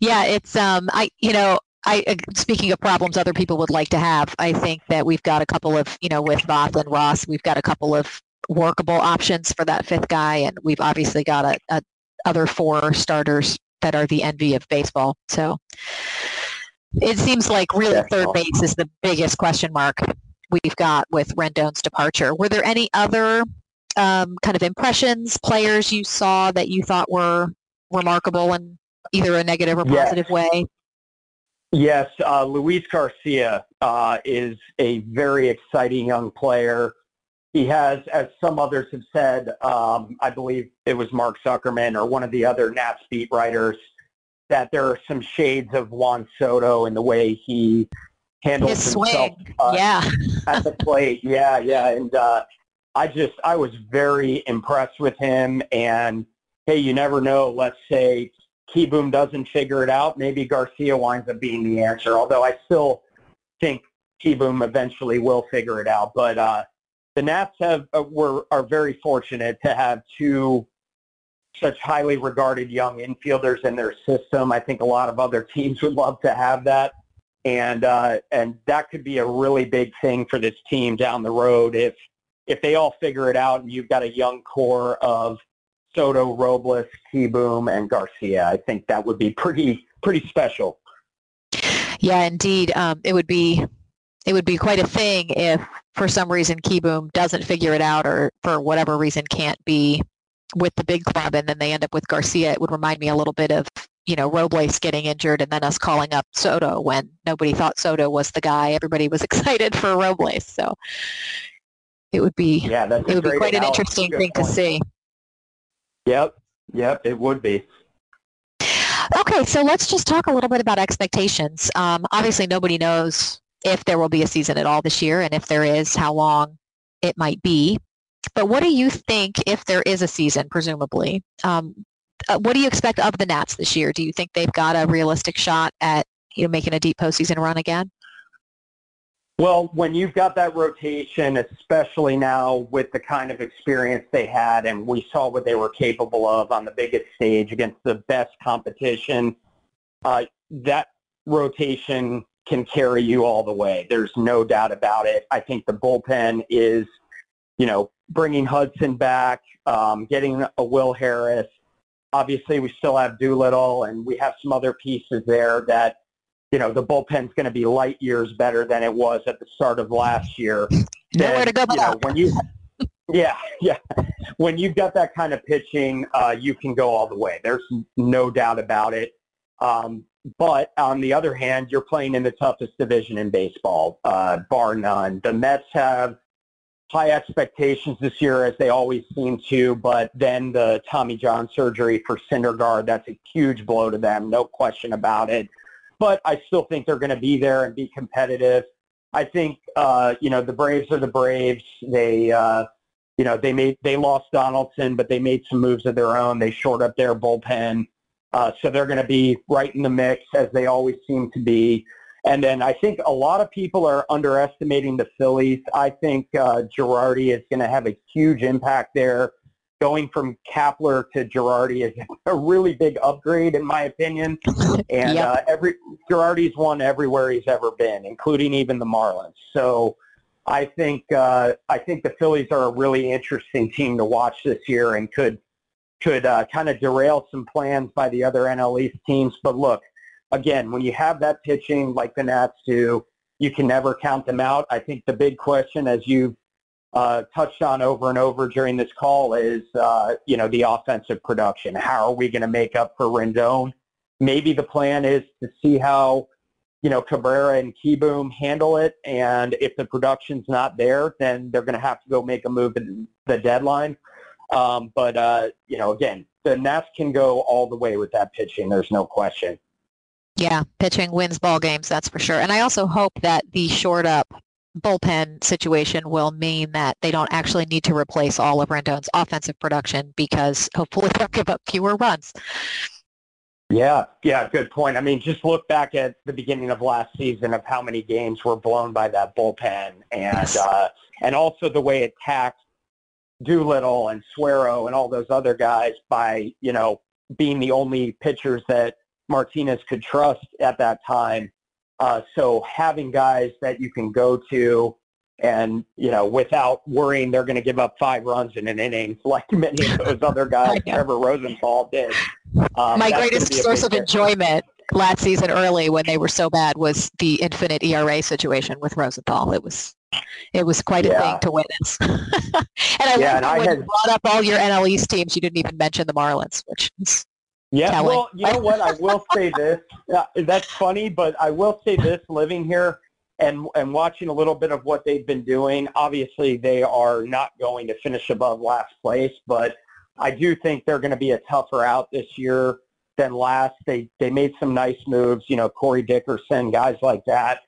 yeah, it's um, I you know. I, uh, speaking of problems other people would like to have, I think that we've got a couple of, you know, with Voth and Ross, we've got a couple of workable options for that fifth guy, and we've obviously got a, a other four starters that are the envy of baseball. So it seems like really third base is the biggest question mark we've got with Rendon's departure. Were there any other um, kind of impressions, players you saw that you thought were remarkable in either a negative or positive yes. way? Yes, uh, Luis Garcia uh, is a very exciting young player. He has, as some others have said, um, I believe it was Mark Zuckerman or one of the other Nats beat writers, that there are some shades of Juan Soto in the way he handles His himself uh, yeah. at the plate. Yeah, yeah. And uh, I just, I was very impressed with him. And hey, you never know. Let's say Kieboom doesn't figure it out. Maybe Garcia winds up being the answer. Although I still think Kieboom eventually will figure it out. But uh, the Nats have uh, were are very fortunate to have two such highly regarded young infielders in their system. I think a lot of other teams would love to have that and uh, and that could be a really big thing for this team down the road if if they all figure it out and you've got a young core of Soto, Robles, Kieboom, and Garcia. I think that would be pretty pretty special. Yeah, indeed. Um, it would be it would be quite a thing if for some reason Kieboom doesn't figure it out or for whatever reason can't be with the big club and then they end up with Garcia. It would remind me a little bit of you know, Robles getting injured and then us calling up Soto when nobody thought Soto was the guy. Everybody was excited for Robles. So it would be Yeah, that's it would be quite an interesting thing to see. Yep, yep, it would be. Okay, so let's just talk a little bit about expectations. Um, obviously, nobody knows if there will be a season at all this year, and if there is, how long it might be. But what do you think if there is a season, presumably? Um, uh, what do you expect of the Nats this year? Do you think they've got a realistic shot at you know making a deep postseason run again? Well, when you've got that rotation, especially now with the kind of experience they had, and we saw what they were capable of on the biggest stage against the best competition, uh, that rotation can carry you all the way. There's no doubt about it. I think the bullpen is, you know, bringing Hudson back, um, getting a Will Harris. Obviously, we still have Doolittle, and we have some other pieces there that you know, the bullpen's going to be light years better than it was at the start of last year. Nowhere to go but you know, when you, yeah, yeah, when you've got that kind of pitching, uh, you can go all the way. There's no doubt about it. Um, but on the other hand, you're playing in the toughest division in baseball, uh, bar none. The Mets have high expectations this year, as they always seem to, but then the Tommy John surgery for Syndergaard, that's a huge blow to them, no question about it but I still think they're going to be there and be competitive. I think uh, you know the Braves are the Braves. They uh, you know they made they lost Donaldson, but they made some moves of their own. They shored up their bullpen, uh, so they're going to be right in the mix as they always seem to be. And then I think a lot of people are underestimating the Phillies. I think uh, Girardi is going to have a huge impact there. Going from Kapler to Girardi is a really big upgrade, in my opinion. And Yep. uh, every Girardi's won everywhere he's ever been, including even the Marlins. So I think uh, I think the Phillies are a really interesting team to watch this year and could could uh, kind of derail some plans by the other NL East teams. But look, again, when you have that pitching like the Nats do, you can never count them out. I think the big question, as you've uh, touched on over and over during this call, is uh, you know the offensive production. How are we going to make up for Rendon? Maybe the plan is to see how you know Cabrera and Kieboom handle it, and if the production's not there, then they're going to have to go make a move at the deadline. Um, but uh, you know, again, the Nats can go all the way with that pitching. There's no question. Yeah, pitching wins ball games, that's for sure. And I also hope that the shored up bullpen situation will mean that they don't actually need to replace all of Rendon's offensive production because hopefully they'll give up fewer runs. Yeah, yeah, good point. I mean, just look back at the beginning of last season of how many games were blown by that bullpen, and Yes. uh, and also the way it taxed Doolittle and Suero and all those other guys by you know being the only pitchers that Martinez could trust at that time. Uh, so having guys that you can go to and you know without worrying they're going to give up five runs in an inning like many of those other guys. Trevor Rosenthal did. Um, My greatest source of enjoyment last season early when they were so bad was the infinite ERA situation with Rosenthal. It was it was quite a Yeah. thing to witness. and I Yeah, and I when had- you brought up all your NL East teams, you didn't even mention the Marlins, which is Yeah, telling. well, you know what? I will say this. Uh, that's funny, but I will say this. Living here, and and watching a little bit of what they've been doing, obviously they are not going to finish above last place, but I do think they're going to be a tougher out this year than last. They they made some nice moves, you know, Corey Dickerson, guys like that,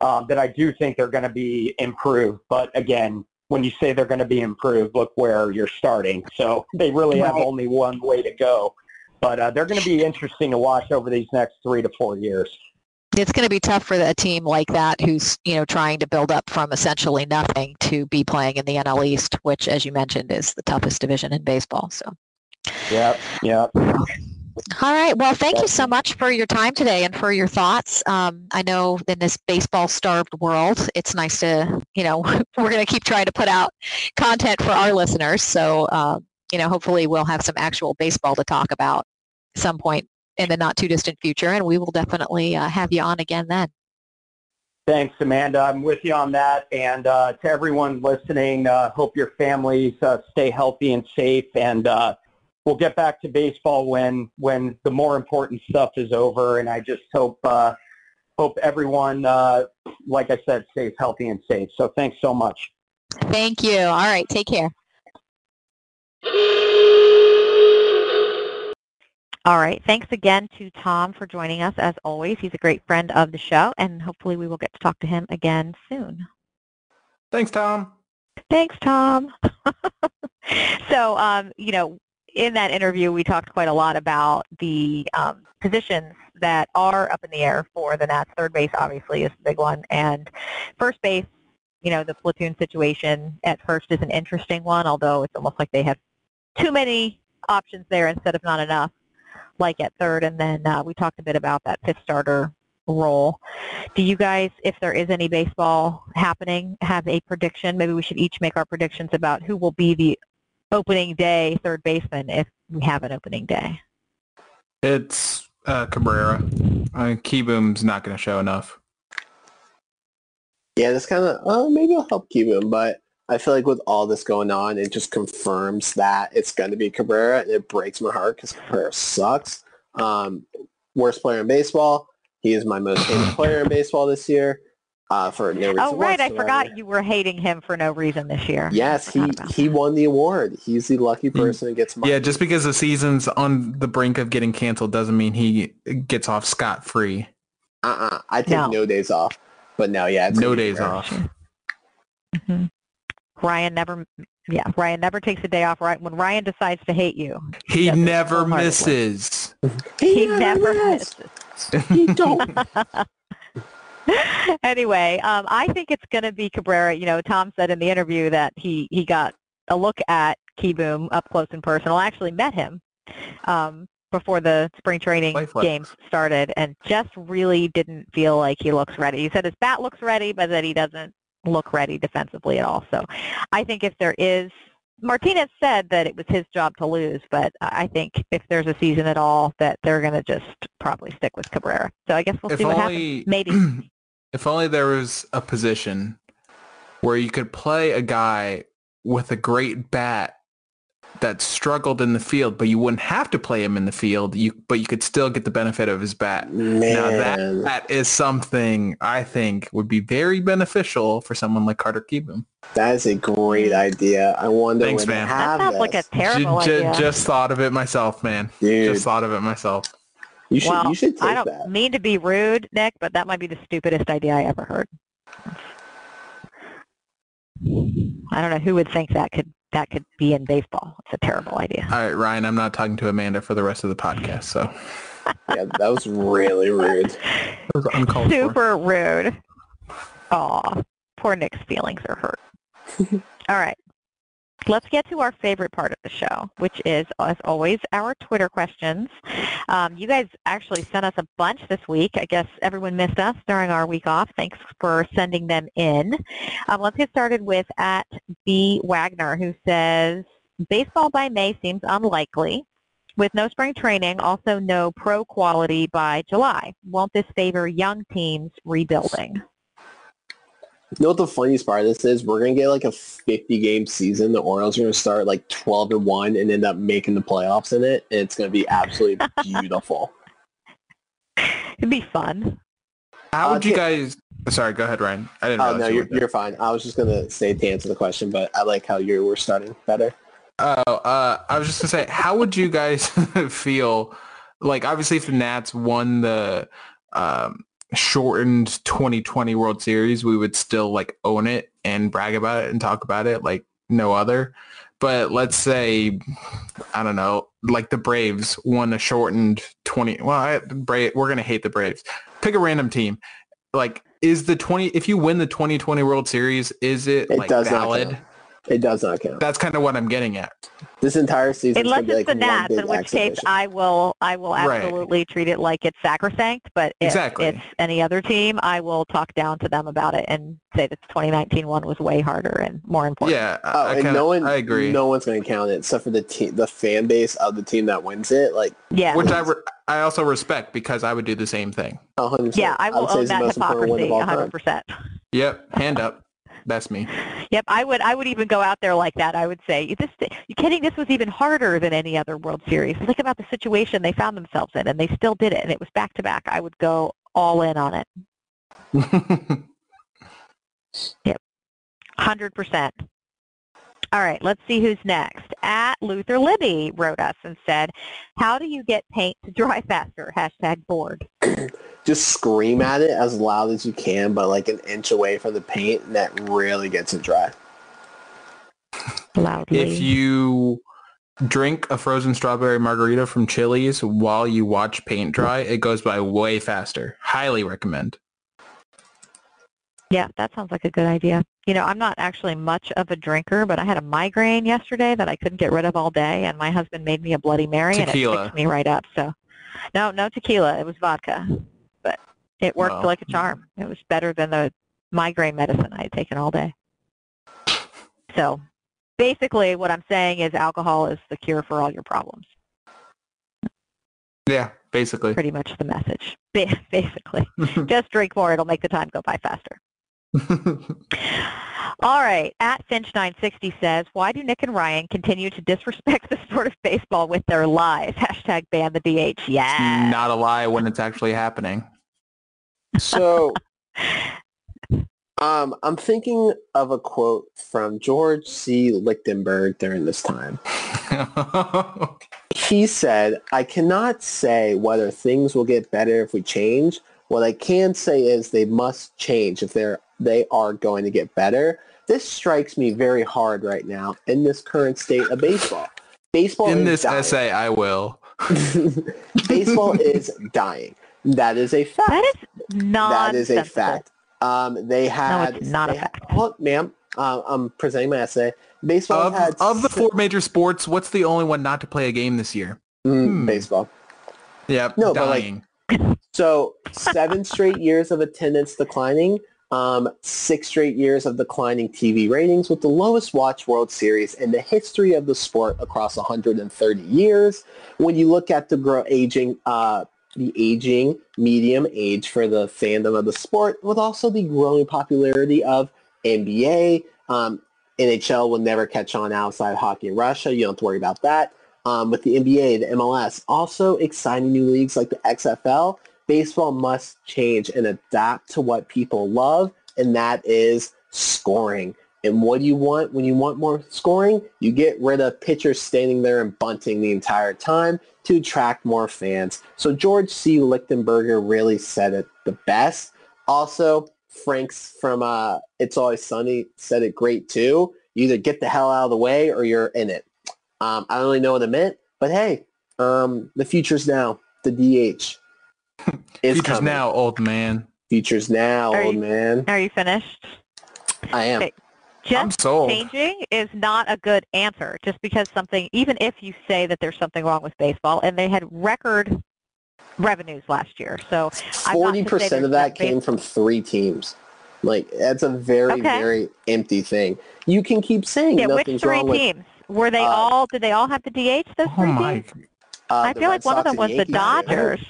um, that I do think they're going to be improved. But again, when you say they're going to be improved, look where you're starting. So they really have Right. only one way to go. But uh, they're going to be interesting to watch over these next three to four years. It's going to be tough for a team like that who's, you know, trying to build up from essentially nothing to be playing in the NL East, which, as you mentioned, is the toughest division in baseball. So, Yep, yep. All right. Well, thank you so much for your time today and for your thoughts. Um, I know in this baseball-starved world, it's nice to, you know, we're going to keep trying to put out content for our listeners. So, uh, you know, hopefully we'll have some actual baseball to talk about at some point in the not too distant future, and we will definitely uh, have you on again then. Thanks, Amanda. I'm with you on that. And uh, to everyone listening, uh, hope your families uh, stay healthy and safe. And uh, we'll get back to baseball when when the more important stuff is over. And I just hope uh, hope everyone, uh, like I said, stays healthy and safe. So thanks so much. Thank you. All right. Take care. All right. Thanks again to Tom for joining us as always. He's a great friend of the show, and hopefully we will get to talk to him again soon. Thanks, Tom. Thanks, Tom. so, um, you know, in that interview, we talked quite a lot about the um, positions that are up in the air for the Nats. Third base, obviously, is the big one, and first base. You know, the platoon situation at first is an interesting one, although it's almost like they have too many options there instead of not enough, like at third. And then uh, we talked a bit about that fifth starter role. Do you guys, if there is any baseball happening, have a prediction? Maybe we should each make our predictions about who will be the opening day third baseman if we have an opening day. It's uh, Cabrera. Uh, Kieboom's not going to show enough. Yeah, this kind of, oh, maybe it'll help keep but I feel like with all this going on, it just confirms that it's going to be Cabrera, and it breaks my heart because Cabrera sucks. Um, worst player in baseball. He is my most hated player in baseball this year uh, for no reason Oh, right. I forgot you were hating him for no reason this year. Yes, he, he won the award. He's the lucky person who gets money. Yeah, just because the season's on the brink of getting canceled doesn't mean he gets off scot-free. Uh-uh. I take No. no. days off. But no, yeah. it's No days Cabrera. off. hmm Ryan never, yeah, Ryan never takes a day off. Right when Ryan decides to hate you, He Does it never misses. he never misses. He don't. anyway, um, I think it's going to be Cabrera. You know, Tom said in the interview that he, he got a look at Kieboom up close and personal. I actually met him um, before the spring training games started and just really didn't feel like he looks ready. He said his bat looks ready, but that he doesn't look ready defensively at all. So I think if there is, Martinez said that it was his job to lose, but I think if there's a season at all, that they're going to just probably stick with Cabrera. So I guess we'll if see what only, happens. Maybe. if only there was a position where you could play a guy with a great bat that struggled in the field, but you wouldn't have to play him in the field. You, but you could still get the benefit of his bat. Now that, that is something I think would be very beneficial for someone like Carter Kieboom. That is a great idea. I wonder Thanks, man. That have sounds like a terrible Ju- ju- idea. just thought of it myself, man. Dude, Just thought of it myself. You should well, you should take I don't that. mean to be rude, Nick, but that might be the stupidest idea I ever heard. I don't know who would think that could that could be in baseball. It's a terrible idea. All right, Ryan, I'm not talking to Amanda for the rest of the podcast, so Yeah, that was really rude. it was uncalled for. Super rude. Aw, poor Nick's feelings are hurt. All right. Let's get to our favorite part of the show, which is, as always, our Twitter questions. Um, you guys actually sent us a bunch this week. I guess everyone missed us during our week off. Thanks for sending them in. Um, let's get started with at B. Wagner, who says, baseball by May seems unlikely. With no spring training, also no pro quality by July. Won't this favor young teams rebuilding? You know what the funniest part of this is? We're gonna get like a 50 game season. The Orioles are gonna start like 12 and one and end up making the playoffs in it. And it's gonna be absolutely beautiful. It'd be fun. How Uh, would you t- guys? Sorry, go ahead, Ryan. I didn't. Oh realize no, you you're, were there. you're fine. I was just gonna say to answer the question, but I like how you were starting better. Oh, uh, I was just gonna say, how would you guys feel? Like, obviously, if the Nats won the um, shortened 2020 World Series, we would still like own it and brag about it and talk about it like no other. But let's say, I don't know, like the Braves won a shortened 20. Well, I, Bra- we're gonna hate the Braves. Pick a random team. Like, is the 20? If you win the 2020 World Series, is it, It like not valid? count. It does not count. That's kind of what I'm getting at. This entire season Unless be it's like the one Nats, big in which case. I will I will Right. absolutely treat it like it's sacrosanct. But if Exactly. it's any other team, I will talk down to them about it and say that the 2019 one was way harder and more important. Yeah, I- Oh, I, and kinda, no one, I agree. No one's going to count it except for the team, the fan base of the team that wins it. Like, Yeah. Which I, re- I also respect because I would do the same thing. 100%. yeah, I will would say own that most important win hypocrisy of all time. 100%. Yep, hand up. That's me. Yep, I would. I would even go out there like that. I would say, "This, you kidding? This was even harder than any other World Series. Think about the situation they found themselves in, and they still did it, and it was back to back. I would go all in on it, yep, hundred percent. All right, let's see who's next. At Luther Libby wrote us and said, "How do you get paint to dry faster?" Hashtag bored. Just scream at it as loud as you can, but like an inch away from the paint, and that really gets it dry. Loudly. if you drink a frozen strawberry margarita from Chili's while you watch paint dry, it goes by way faster. Highly recommend. Yeah, that sounds like a good idea. You know, I'm not actually much of a drinker, but I had a migraine yesterday that I couldn't get rid of all day, and my husband made me a Bloody Mary, and it Tequila. fixed me right up. So, no, no tequila. It was vodka, but it worked Wow. like a charm. It was better than the migraine medicine I had taken all day. So, basically, what I'm saying is alcohol is the cure for all your problems. Yeah, basically. Pretty much the message. Basically, just drink more; it'll make the time go by faster. All right. At Finch960 says, why do Nick and Ryan continue to disrespect the sport of baseball with their lies? Hashtag ban the DH. Yeah. Not a lie when it's actually happening. So, um, I'm thinking of a quote from George C. Lichtenberg during this time. He said, I cannot say whether things will get better if we change. What I can say is they must change if they're they are going to get better. This strikes me very hard right now in this current state of baseball. Baseball In is this dying. essay, I will. baseball is dying. That is a fact. That is not. That is a fact. Um, they had. no, it's not a they had- fact. Hold, ma'am, uh, I'm presenting my essay. Baseball Of, had of the four major sports, what's the only one not to play a game this year? Mm, Hmm. baseball. Yeah. No, but, like. So seven straight years of attendance declining, um, six straight years of declining TV ratings with the lowest watch World Series in the history of the sport across 130 years. When you look at the grow aging, uh, the aging medium age for the fandom of the sport, with also the growing popularity of NBA, um, NHL will never catch on outside hockey in Russia. You don't have to worry about that. Um, with the NBA, the MLS, also exciting new leagues like the XFL, baseball must change and adapt to what people love, and that is scoring. And what do you want when you want more scoring? You get rid of pitchers standing there and bunting the entire time to attract more fans. So George C. Lichtenberger really said it the best. Also, Frank's from uh, It's Always Sunny said it great too. You either get the hell out of the way or you're in it. Um, I don't really know what it meant, but hey, um, the future's now. The DH is Futures coming. now, old man. Futures now, Are old you- man. Are you finished? I am. Okay. I'm Just sold. changing is not a good answer just because something, even if you say that there's something wrong with baseball, and they had record revenues last year. So I'm not Forty percent of that came from three teams. Like that's a very, Okay. very empty thing. You can keep saying Yeah, which three wrong with. teams? Were they uh, all, did they all have the DH, those Oh three my. teams? Uh, I feel Red like one of them and was the Yankees. Dodgers.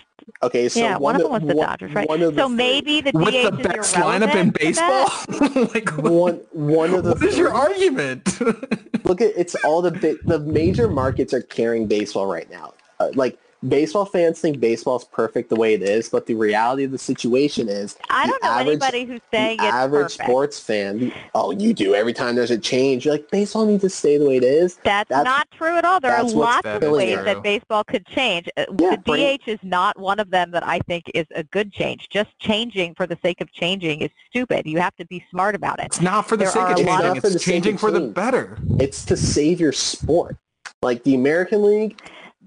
Okay, so yeah, one, of them was the one- Dodgers, right? One of the So three- maybe the With DH the is best lineup in baseball? like, one one of the what is your argument? Look at it's all the the major markets are carrying baseball right now. Uh, like baseball fans think baseball's perfect the way it is, but the reality of the situation is I the don't know average- anybody who's saying the average perfect. sports fan, oh, you do. Every time there's a change, you're like, baseball needs to stay the way it is. That's, That's- not true at all. There are lots of ways it. that baseball could change. Uh, Yeah, the bring- DH is not one of them that I think is a good change. Just changing for the sake of changing is stupid. You have to be smart about it. It's not for the There sake of changing. of- for It's changing for the better. It's to save your sport. Like the American League,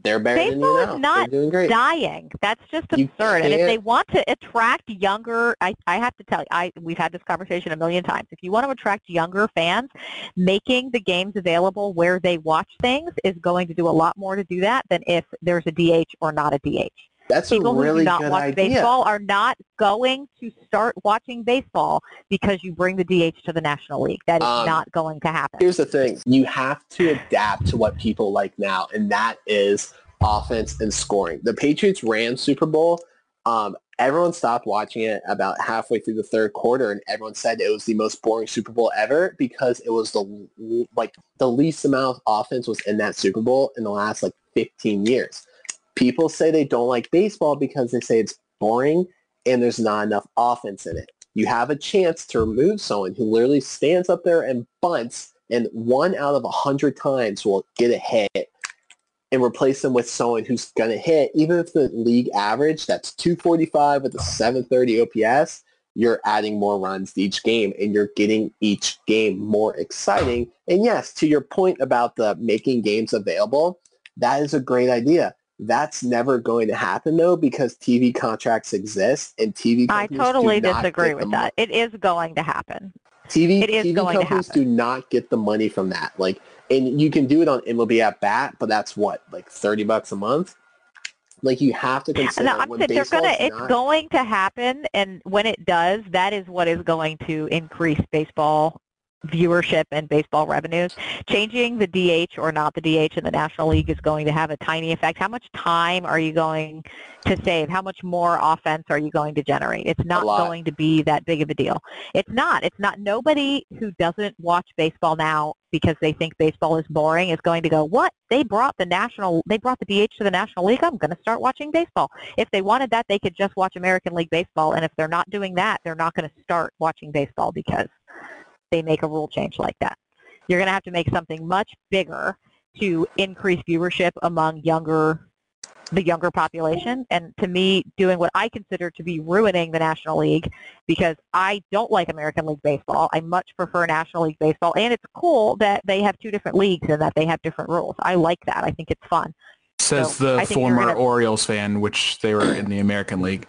they're better than Baseball you is now. not they're doing great. dying. That's just absurd. And if they want to attract younger, I, I have to tell you, I we've had this conversation a million times. If you want to attract younger fans, making the games available where they watch things is going to do a lot more to do that than if there's a DH or not a DH. That's People a who do not good watch idea. baseball are not going to start watching baseball because you bring the DH to the National League. That is Um, not going to happen. Here's the thing. You have to adapt to what people like now, and that is offense and scoring. The Patriots Rams Super Bowl. Um, everyone stopped watching it about halfway through the third quarter, and everyone said it was the most boring Super Bowl ever because it was the like the least amount of offense was in that Super Bowl in the last like 15 years. People say they don't like baseball because they say it's boring and there's not enough offense in it. You have a chance to remove someone who literally stands up there and bunts and one out of a hundred times will get a hit and replace them with someone who's going to hit, even if the league average, that's 245 with a 730 OPS, you're adding more runs to each game and you're getting each game more exciting. And yes, to your point about the making games available, that is a great idea. That's never going to happen though because TV contracts exist and TV I totally disagree with that. It is going to happen. TV, TV companies do not get the money from that. Like, and you can do it on MLB at bat, but that's what, like thirty bucks a month. Like, you have to consider No, I'm when they're gonna. It's not- going to happen, and when it does, that is what is going to increase baseball viewership and baseball revenues. Changing the DH or not the DH in the National League is going to have a tiny effect. How much time are you going to save? How much more offense are you going to generate? It's not going to be that big of a deal. It's not. It's not. Nobody who doesn't watch baseball now because they think baseball is boring is going to go, what? They brought the national, they brought the DH to the National League. I'm going to start watching baseball. If they wanted that, they could just watch American League Baseball. And if they're not doing that, they're not going to start watching baseball because they make a rule change like that. You're going to have to make something much bigger to increase viewership among younger the younger population and to me doing what I consider to be ruining the National League because I don't like American League Baseball. I much prefer National League Baseball and it's cool that they have two different leagues and that they have different rules. I like that. I think it's fun. Says So, the former gonna- Orioles fan, which they were in the American League.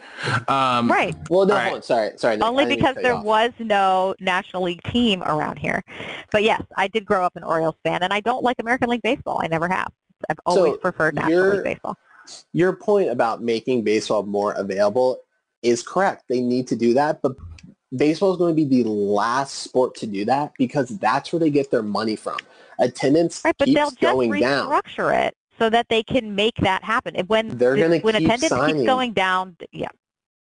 Um, Right. Well, no, All right. hold on, sorry, sorry. Nick, Only I didn't mean to because there was no National League team around here. But yes, I did grow up an Orioles fan and I don't like American League Baseball. I never have. I've always So, preferred National you're- League Baseball. Your point about making baseball more available is correct. They need to do that, but baseball is going to be the last sport to do that because that's where they get their money from. Attendance Right, but they'll keeps just going down. restructure it so that they can make that happen. And When They're gonna when keep attendance signing. keeps going down, yeah.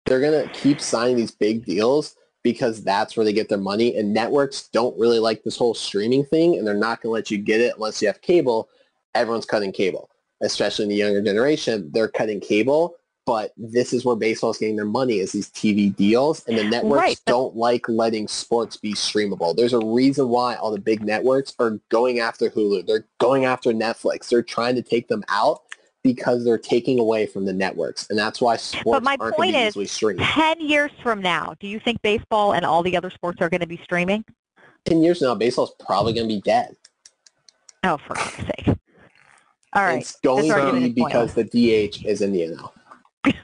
they're going to keep signing these big deals because that's where they get their money. And networks don't really like this whole streaming thing, and they're not going to let you get it unless you have cable. Everyone's cutting cable, especially in the younger generation. They're cutting cable, but this is where baseball is getting their money is these TV deals, and the networks Right, don't like letting sports be streamable. There's a reason why all the big networks are going after Hulu. They're going after Netflix. They're trying to take them out because they're taking away from the networks, and that's why sports my aren't point be is, easily streamed. 10 years from now, do you think baseball and all the other sports are going to be streaming? 10 years from now, baseball's probably going to be dead. Oh, for God's sake. All right. It's going to be because the DH is in the NL. All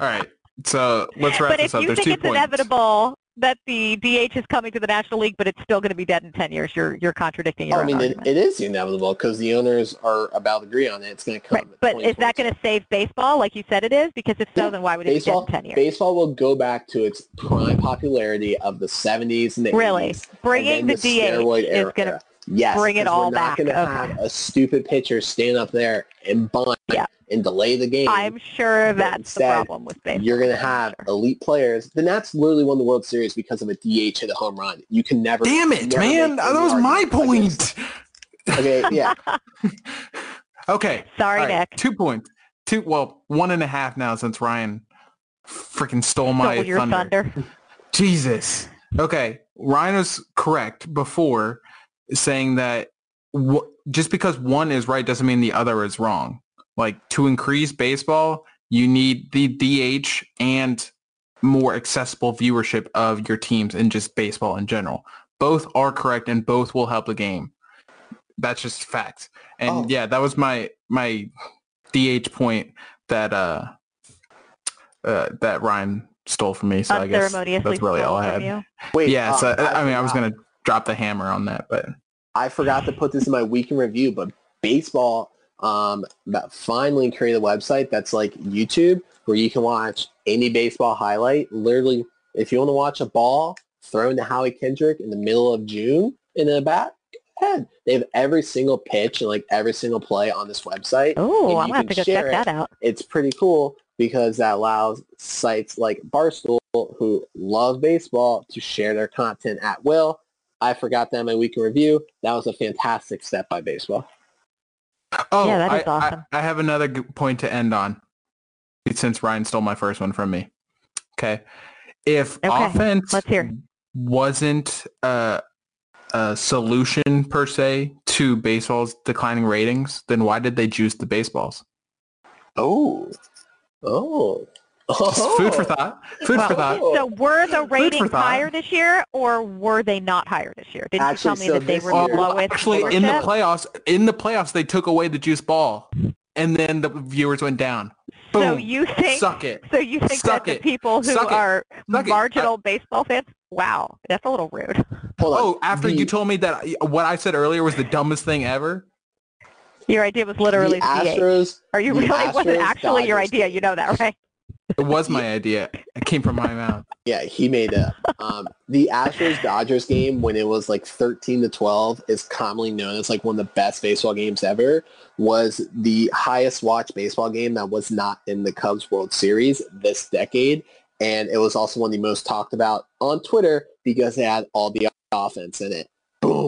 right. So let's wrap But this if up. you There's think two it's points. inevitable that the DH is coming to the National League, but it's still going to be dead in 10 years, you're, you're contradicting your I own mean, it, it is inevitable because the owners are about to agree on it. It's going to come. Right. But is that going to save baseball like you said it is? Because if so, then why would it baseball? be dead in 10 years? Baseball will go back to its prime popularity of the 70s and the Really? 80s. and Bringing then the DH is gonna yes, bring it all we're not back. going to Okay. have a stupid pitcher stand up there and bunt Yeah. and delay the game. I'm sure But that's the problem with baseball. You're going to have sure. elite players. The Nats literally won the World Series because of a DH hit a home run. You can never. Damn it, never man! make That was my argument against- point. Okay, yeah. Okay. Sorry, All right, Nick. Two points. two, well, one and a half now since Ryan freaking stole my Stole your thunder. thunder. Jesus. Okay, Ryan was correct before saying that wh- just because one is right doesn't mean the other is wrong. Like to increase baseball, you need the DH and more accessible viewership of your teams and just baseball in general. Both are correct and both will help the game. That's just facts. And Oh. yeah, that was my my DH point that uh uh that Ryan stole from me. So I guess that's really all I stolen had. Wait, yeah, so um, I, I mean, I was gonna drop the hammer on that, but I forgot to put this in my week in review, but baseball um, about finally created a website that's like YouTube where you can watch any baseball highlight. Literally, if you want to watch a ball thrown to Howie Kendrick in the middle of June in a bat, go ahead. They have every single pitch and like every single play on this website. Oh, I'm you gonna have to go check it. that out. It's pretty cool because that allows sites like Barstool who love baseball to share their content at will. I forgot them in week in review. That was a fantastic step by baseball. oh, Yeah, that is I, I- awesome. I, have another point to end on, since Ryan stole my first one from me. Okay, if Okay, offense let's hear. wasn't a, a solution per se to baseball's declining ratings, then why did they juice the baseballs? Oh. Oh. Just food for thought. Food for thought. So were the ratings higher this year, or were they not higher this year? Didn't you tell me so that they were Oh, the year- lowest? actually, in the playoffs, in the playoffs, they took away the juice ball, and then the viewers went down. Boom. So you think? Suck it. So you think Suck that it. the people who Suck are Suck it. marginal baseball fans? Wow, that's a little rude. Hold on. Oh, after you told me that what I said earlier was the dumbest thing ever. Your idea was literally the the Astros. Are you the really? It wasn't Astros actually your idea. game. You know that, right? It was my idea. It came from my mouth. Yeah, he made it. Um, the Astros Dodgers game when it was like 13 to 12 is commonly known as like one of the best baseball games ever. Was the highest watched baseball game that was not in the Cubs World Series this decade, and it was also one of the most talked about on Twitter because it had all the offense in it.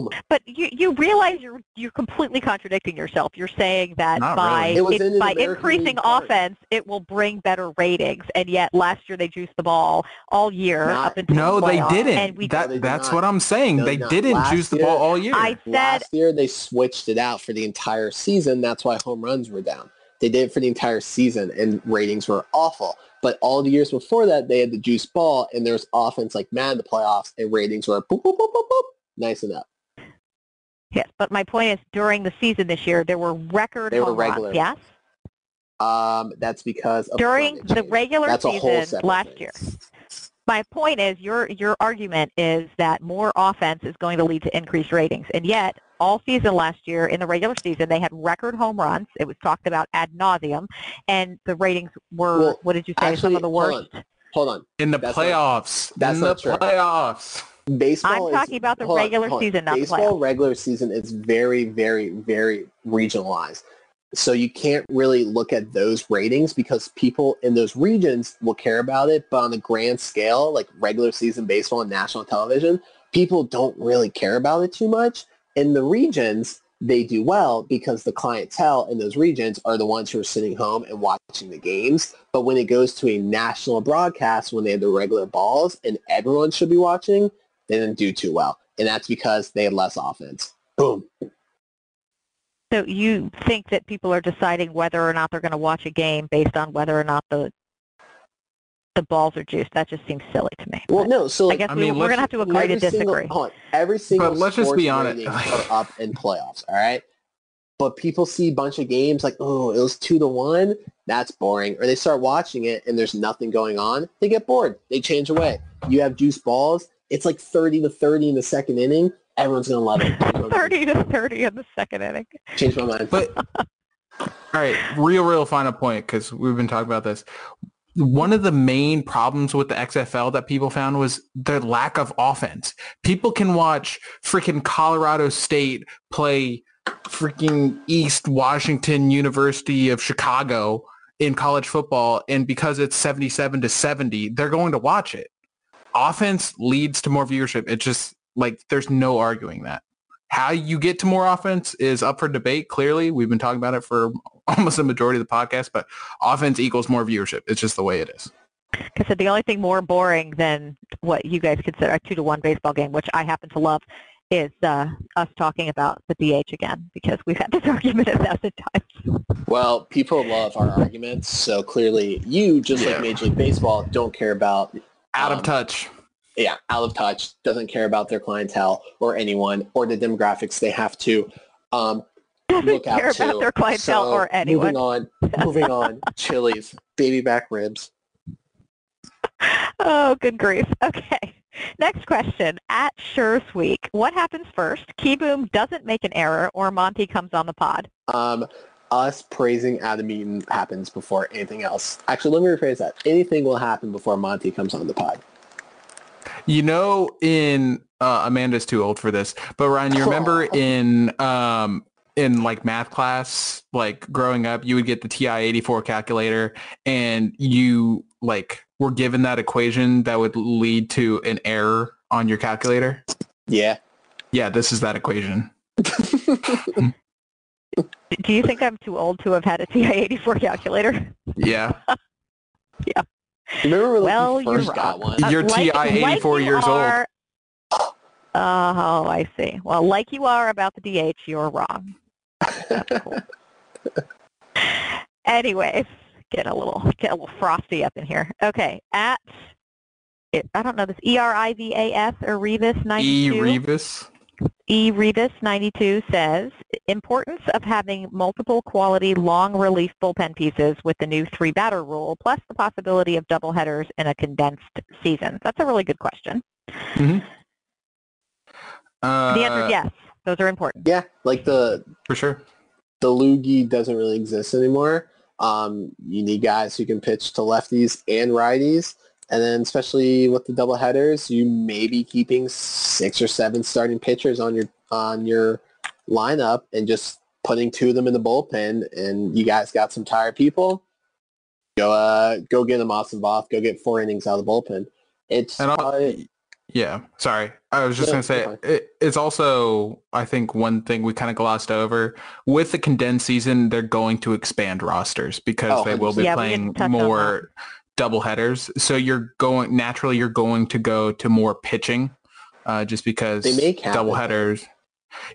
Boom! But you, you realize you're you're completely contradicting yourself. You're saying that Not by really. It in by American increasing League Park. offense, it will bring better ratings, and yet last year they juiced the ball all year Not- up until No, the they didn't. And we, that No, they did that's not. what I'm saying. No, they no. didn't Last juice the ball all year. I said Last year they switched it out for the entire season. That's why home runs were down. They did it for the entire season and ratings were awful. But all the years before that, they had the juice ball and there was offense like mad in the playoffs and ratings were boop, boop, boop, boop, boop, nice and up. Yes. But my point is, during the season this year, there were record They were home regular. runs. Yes, Um, that's because of during the change. regular That's season last thing. year. My point is, your your argument is that more offense is going to lead to increased ratings, and yet all season last year in the regular season they had record home runs. It was talked about ad nauseum, and the ratings were Well, what did you say? Some of the hold worst. on. Hold on. in the That's not- playoffs. that's in the true. playoffs. Baseball I'm is- talking about the on, regular on. season, not Baseball playoffs. regular season is very, very, very regionalized. So you can't really look at those ratings because people in those regions will care about it. But on a grand scale, like regular season baseball and national television, people don't really care about it too much. In the regions, they do well because the clientele in those regions are the ones who are sitting home and watching the games. But when it goes to a national broadcast, when they have the regular balls and everyone should be watching, they didn't do too well. And that's because they had less offense. Boom. So you think that people are deciding whether or not they're going to watch a game based on whether or not the the balls are juiced? That just seems silly to me. Well, But no. So I guess I we, mean, we're going to have to agree to every single, disagree. hold on, every single let's just sports be honest, are up in playoffs. All right. But people see a bunch of games like, oh, it was two to one. That's boring. Or they start watching it and there's nothing going on. They get bored. They change away. You have juice balls. It's like 30 to 30 in the second inning. Everyone's going to love it. 30 to 30 in the second inning. Change my mind. But all right, real, real final point because we've been talking about this. One of the main problems with the XFL that people found was their lack of offense. People can watch freaking Colorado State play freaking East Washington University of Chicago in college football, and because it's 77 to 70, they're going to watch it. Offense leads to more viewership. It just like there's no arguing that. How you get to more offense is up for debate. Clearly, we've been talking about it for almost a majority of the podcast, but offense equals more viewership. It's just the way it is. Because the only thing more boring than what you guys consider a two to one baseball game, which I happen to love, is uh, us talking about the DH again because we've had this argument a thousand times. Well, people love our arguments, so clearly you, just Yeah. like Major League Baseball, don't care about Out Um, of touch. yeah, out of touch, doesn't care about their clientele or anyone or the demographics they have to um, look out care to. about their clientele So, or anyone. Moving on, moving on. Chili's, baby back ribs. Oh, good grief. Okay. Next question. At Suresweek, what happens first? Kieboom doesn't make an error or Monty comes on the pod? Um, us praising Adam Eaton happens before anything else. Actually, let me rephrase that. Anything will happen before Monty comes on the pod. You know, in uh, Amanda's too old for this, but Ryan, you remember in um in like math class, like growing up, you would get the TI eighty four calculator, and you like were given that equation that would lead to an error on your calculator. Yeah. Yeah, this is that equation. Do you think I'm too old to have had a TI-84 calculator? Yeah, Remember when Well, we you're got one? Uh, You're TI 84 you years old. are- Oh, I see. Well, like you are about the DH, you're wrong. Cool. Anyways, get a little get a little frosty up in here. Okay, at I don't know this E R I V A S or Revis ninety E. Revis. E. Revis 92 says, importance of having multiple quality long relief bullpen pieces with the new three batter rule, plus the possibility of double headers in a condensed season. That's a really good question. Uh, the answer is yes. Those are important. Yeah, like the for sure. the loogie doesn't really exist anymore. Um, you need guys who can pitch to lefties and righties, and then especially with the double headers, you may be keeping six or seven starting pitchers on your on your lineup and just putting two of them in the bullpen. And you guys got some tired people. Go uh go get them off the Voth. Go get four innings out of the bullpen. It's And I'll- probably, Yeah, sorry. I was just No, going to say it, it's also I think one thing we kind of glossed over with the condensed season they're going to expand rosters because Oh, they will be Yeah, playing didn't more double headers. So you're going naturally you're going to go to more pitching uh, just because They make double headers.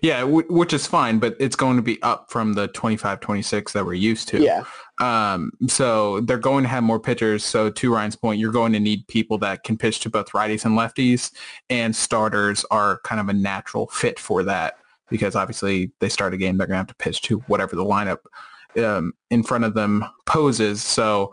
Yeah, w- which is fine, but it's going to be up from the 25 26 that we're used to. yeah. Um, so they're going to have more pitchers. So to Ryan's point, you're going to need people that can pitch to both righties and lefties, and starters are kind of a natural fit for that because obviously they start a game, they're going to have to pitch to whatever the lineup um, in front of them poses. So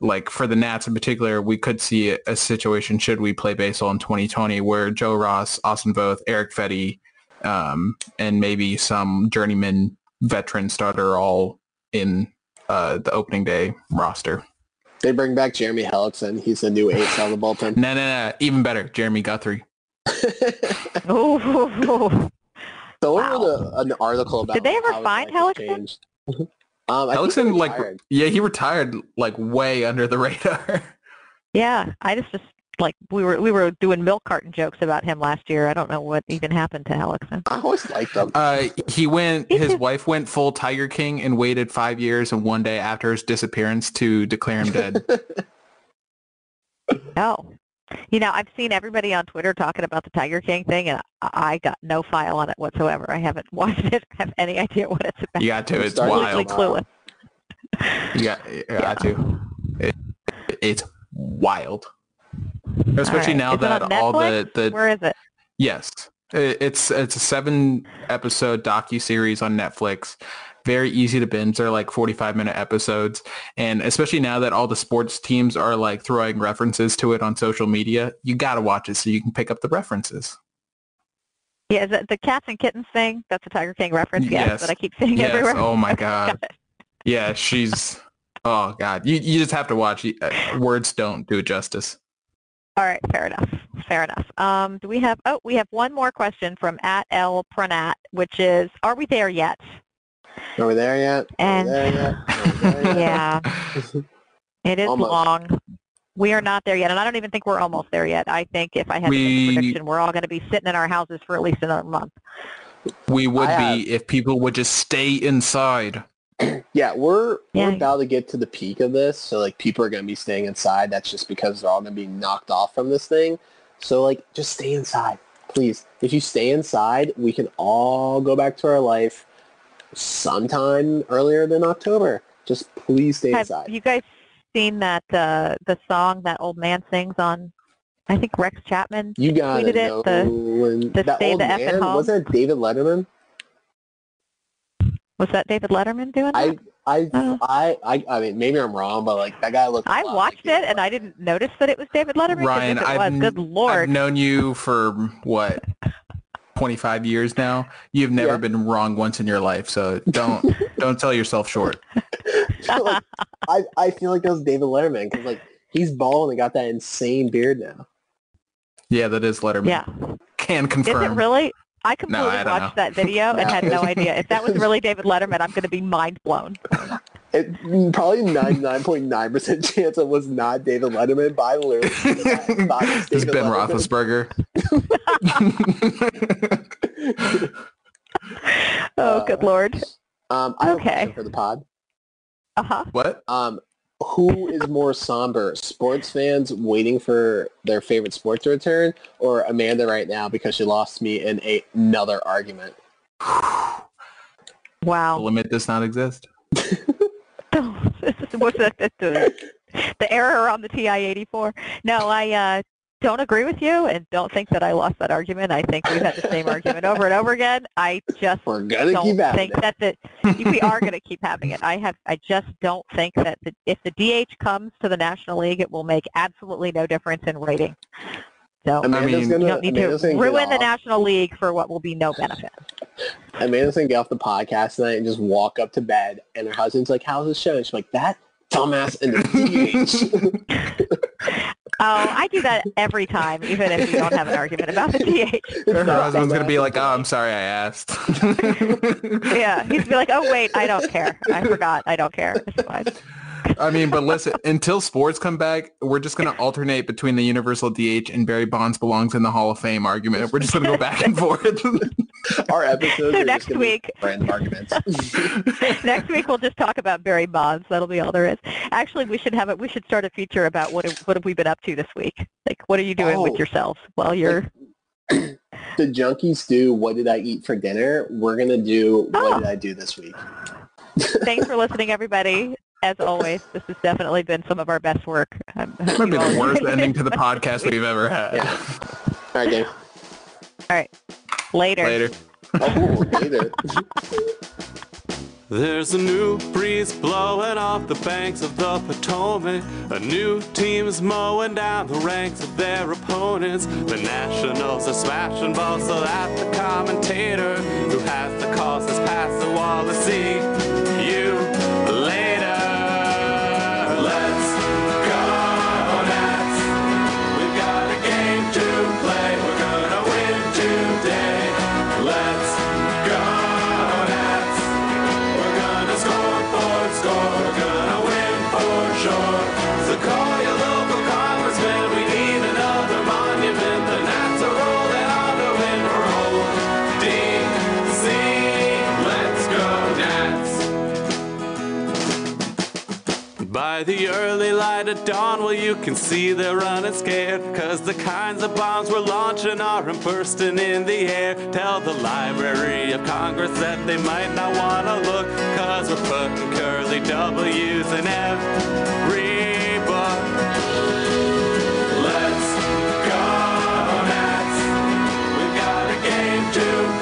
like for the Nats in particular, we could see a, a situation should we play baseball in 2020 where Joe Ross, Austin Voth, Erick Fedde, um, and maybe some journeyman veteran starter all in uh, the opening day roster. They bring back Jeremy Hellickson. He's the new ace on of the bullpen. No, no, no. Even better, Jeremy Guthrie. Oh, So Wow. over the, an article about Did they ever how find life Hellickson? changed. um, I think Hellickson, he like, yeah, he retired like way under the radar. yeah. I just just like we were we were doing milk carton jokes about him last year. I don't know what even happened to Hellickson. I always liked him. Uh, he went. His wife went full Tiger King and waited five years and one day after his disappearance to declare him dead. Oh. You know, I've seen everybody on Twitter talking about the Tiger King thing, and I I got no file on it whatsoever. I haven't watched it. I have any idea what it's about. You got to. It's Started Completely wild. clueless. You got, you got to. It, it's wild. Especially right. now Is that all the the Where is it? Yes, I- it's it's a seven episode docu series on Netflix. Very easy to binge. They're like forty five minute episodes, and especially now that all the sports teams are like throwing references to it on social media, you got to watch it so you can pick up the references. Yeah, is it the cats and kittens thing? That's a Tiger King reference. Yes, Yes. that I keep seeing Yes. everywhere. Oh my god. Yeah, she's. Oh god, you you just have to watch. Uh, Words don't do it justice. All right, fair enough. Fair enough. Um, do we have? Oh, we have one more question from at L Pranat, which is, are we there yet? Are we there yet? And- there yet? There yet? Yeah, it is Almost. long. We are not there yet, and I don't even think we're almost there yet. I think if I had to make We- a prediction, we're all going to be sitting in our houses for at least another month. We would I be if people would just stay inside. Yeah, we're Yeah. we're about to get to the peak of this. So like people are gonna be staying inside. That's just because they're all gonna be knocked off from this thing. So like just stay inside, please. If you stay inside, we can all go back to our life sometime earlier than October. Just please stay inside. Have inside. you guys seen that uh, the song that old man sings on? I think Rex Chapman. You gotta tweeted it, the- when the that stay old the F at man home. was that David Letterman? Was that David Letterman doing that? I I, Oh. I I I mean maybe I'm wrong, but like that guy looked. a I lot watched like it and I didn't notice that it was David Letterman. Ryan, it I've was, good lord. I've known you for what 25 years now. You've never Yeah. been wrong once in your life, so don't don't sell yourself short. like, I, I feel like that was David Letterman because like he's bald and got that insane beard now. Yeah, that is Letterman. yeah. Can confirm. Is confirm. it really? I completely I don't watched know. that video and had no idea. If that was really David Letterman, I'm going to be mind blown. It, probably 99.9% chance it was not David Letterman, but I literally thought it was It's Ben Letterman. Roethlisberger. Oh, Uh, good lord. Um, I have Okay. a question for the pod. Uh huh. what? Um, who is more somber, sports fans waiting for their favorite sport to return, or Amanda right now because she lost me in a, another argument? The Wow. limit does not exist. What's that? The, error on the TI-84. No, I uh, don't agree with you and don't think that I lost that argument. I think we've had the same argument over and over again. I just We're gonna don't keep think it. that the we are going to keep having it. I have I just don't think that the, if the DH comes to the National League, it will make absolutely no difference in rating. So Amanda's mean- you gonna, don't need Amanda's gonna ruin the. National League for what will be no benefit. Amanda's gonna get off the podcast tonight and just walk up to bed, and her husband's like, "How's the show?" And she's like, "That dumbass in the DH." Oh, I do that every time, even if we don't have an argument about the DH. Her husband's gonna be like, "Oh, I'm sorry, I asked." Yeah, he'd be like, "Oh wait, I don't care. I forgot. I don't care. It's fine." I mean, but listen, until sports come back, we're just going to alternate between the universal DH and Barry Bonds belongs in the Hall of Fame argument. We're just going to go back and forth. Our episodes So are next just gonna be week- random arguments. Next week we'll just talk about Barry Bonds. That'll be all there is. Actually, we should have it. We should start a feature about what have, what have we been up to this week. Like, what are you doing Oh. with yourselves while you're? the junkies do what did I eat for dinner? We're gonna do what Oh. did I do this week? Thanks for listening, everybody. As always, this has definitely been some of our best work. Um, Might be you all the worst enjoyed ending to the podcast we've ever had. Yeah. All right, Dave. All right, later. Later. Oh, later. There's a new breeze blowing off the banks of the Potomac. A new team's mowing down the ranks of their opponents. The Nationals are smashing balls so that the commentator dawn, well, you can see they're running scared. Cause the kinds of bombs we're launching aren't bursting in the air. Tell the Library of Congress that they might not wanna look. Cause we're putting curly W's in every book. Let's go, Nats. We've got a game to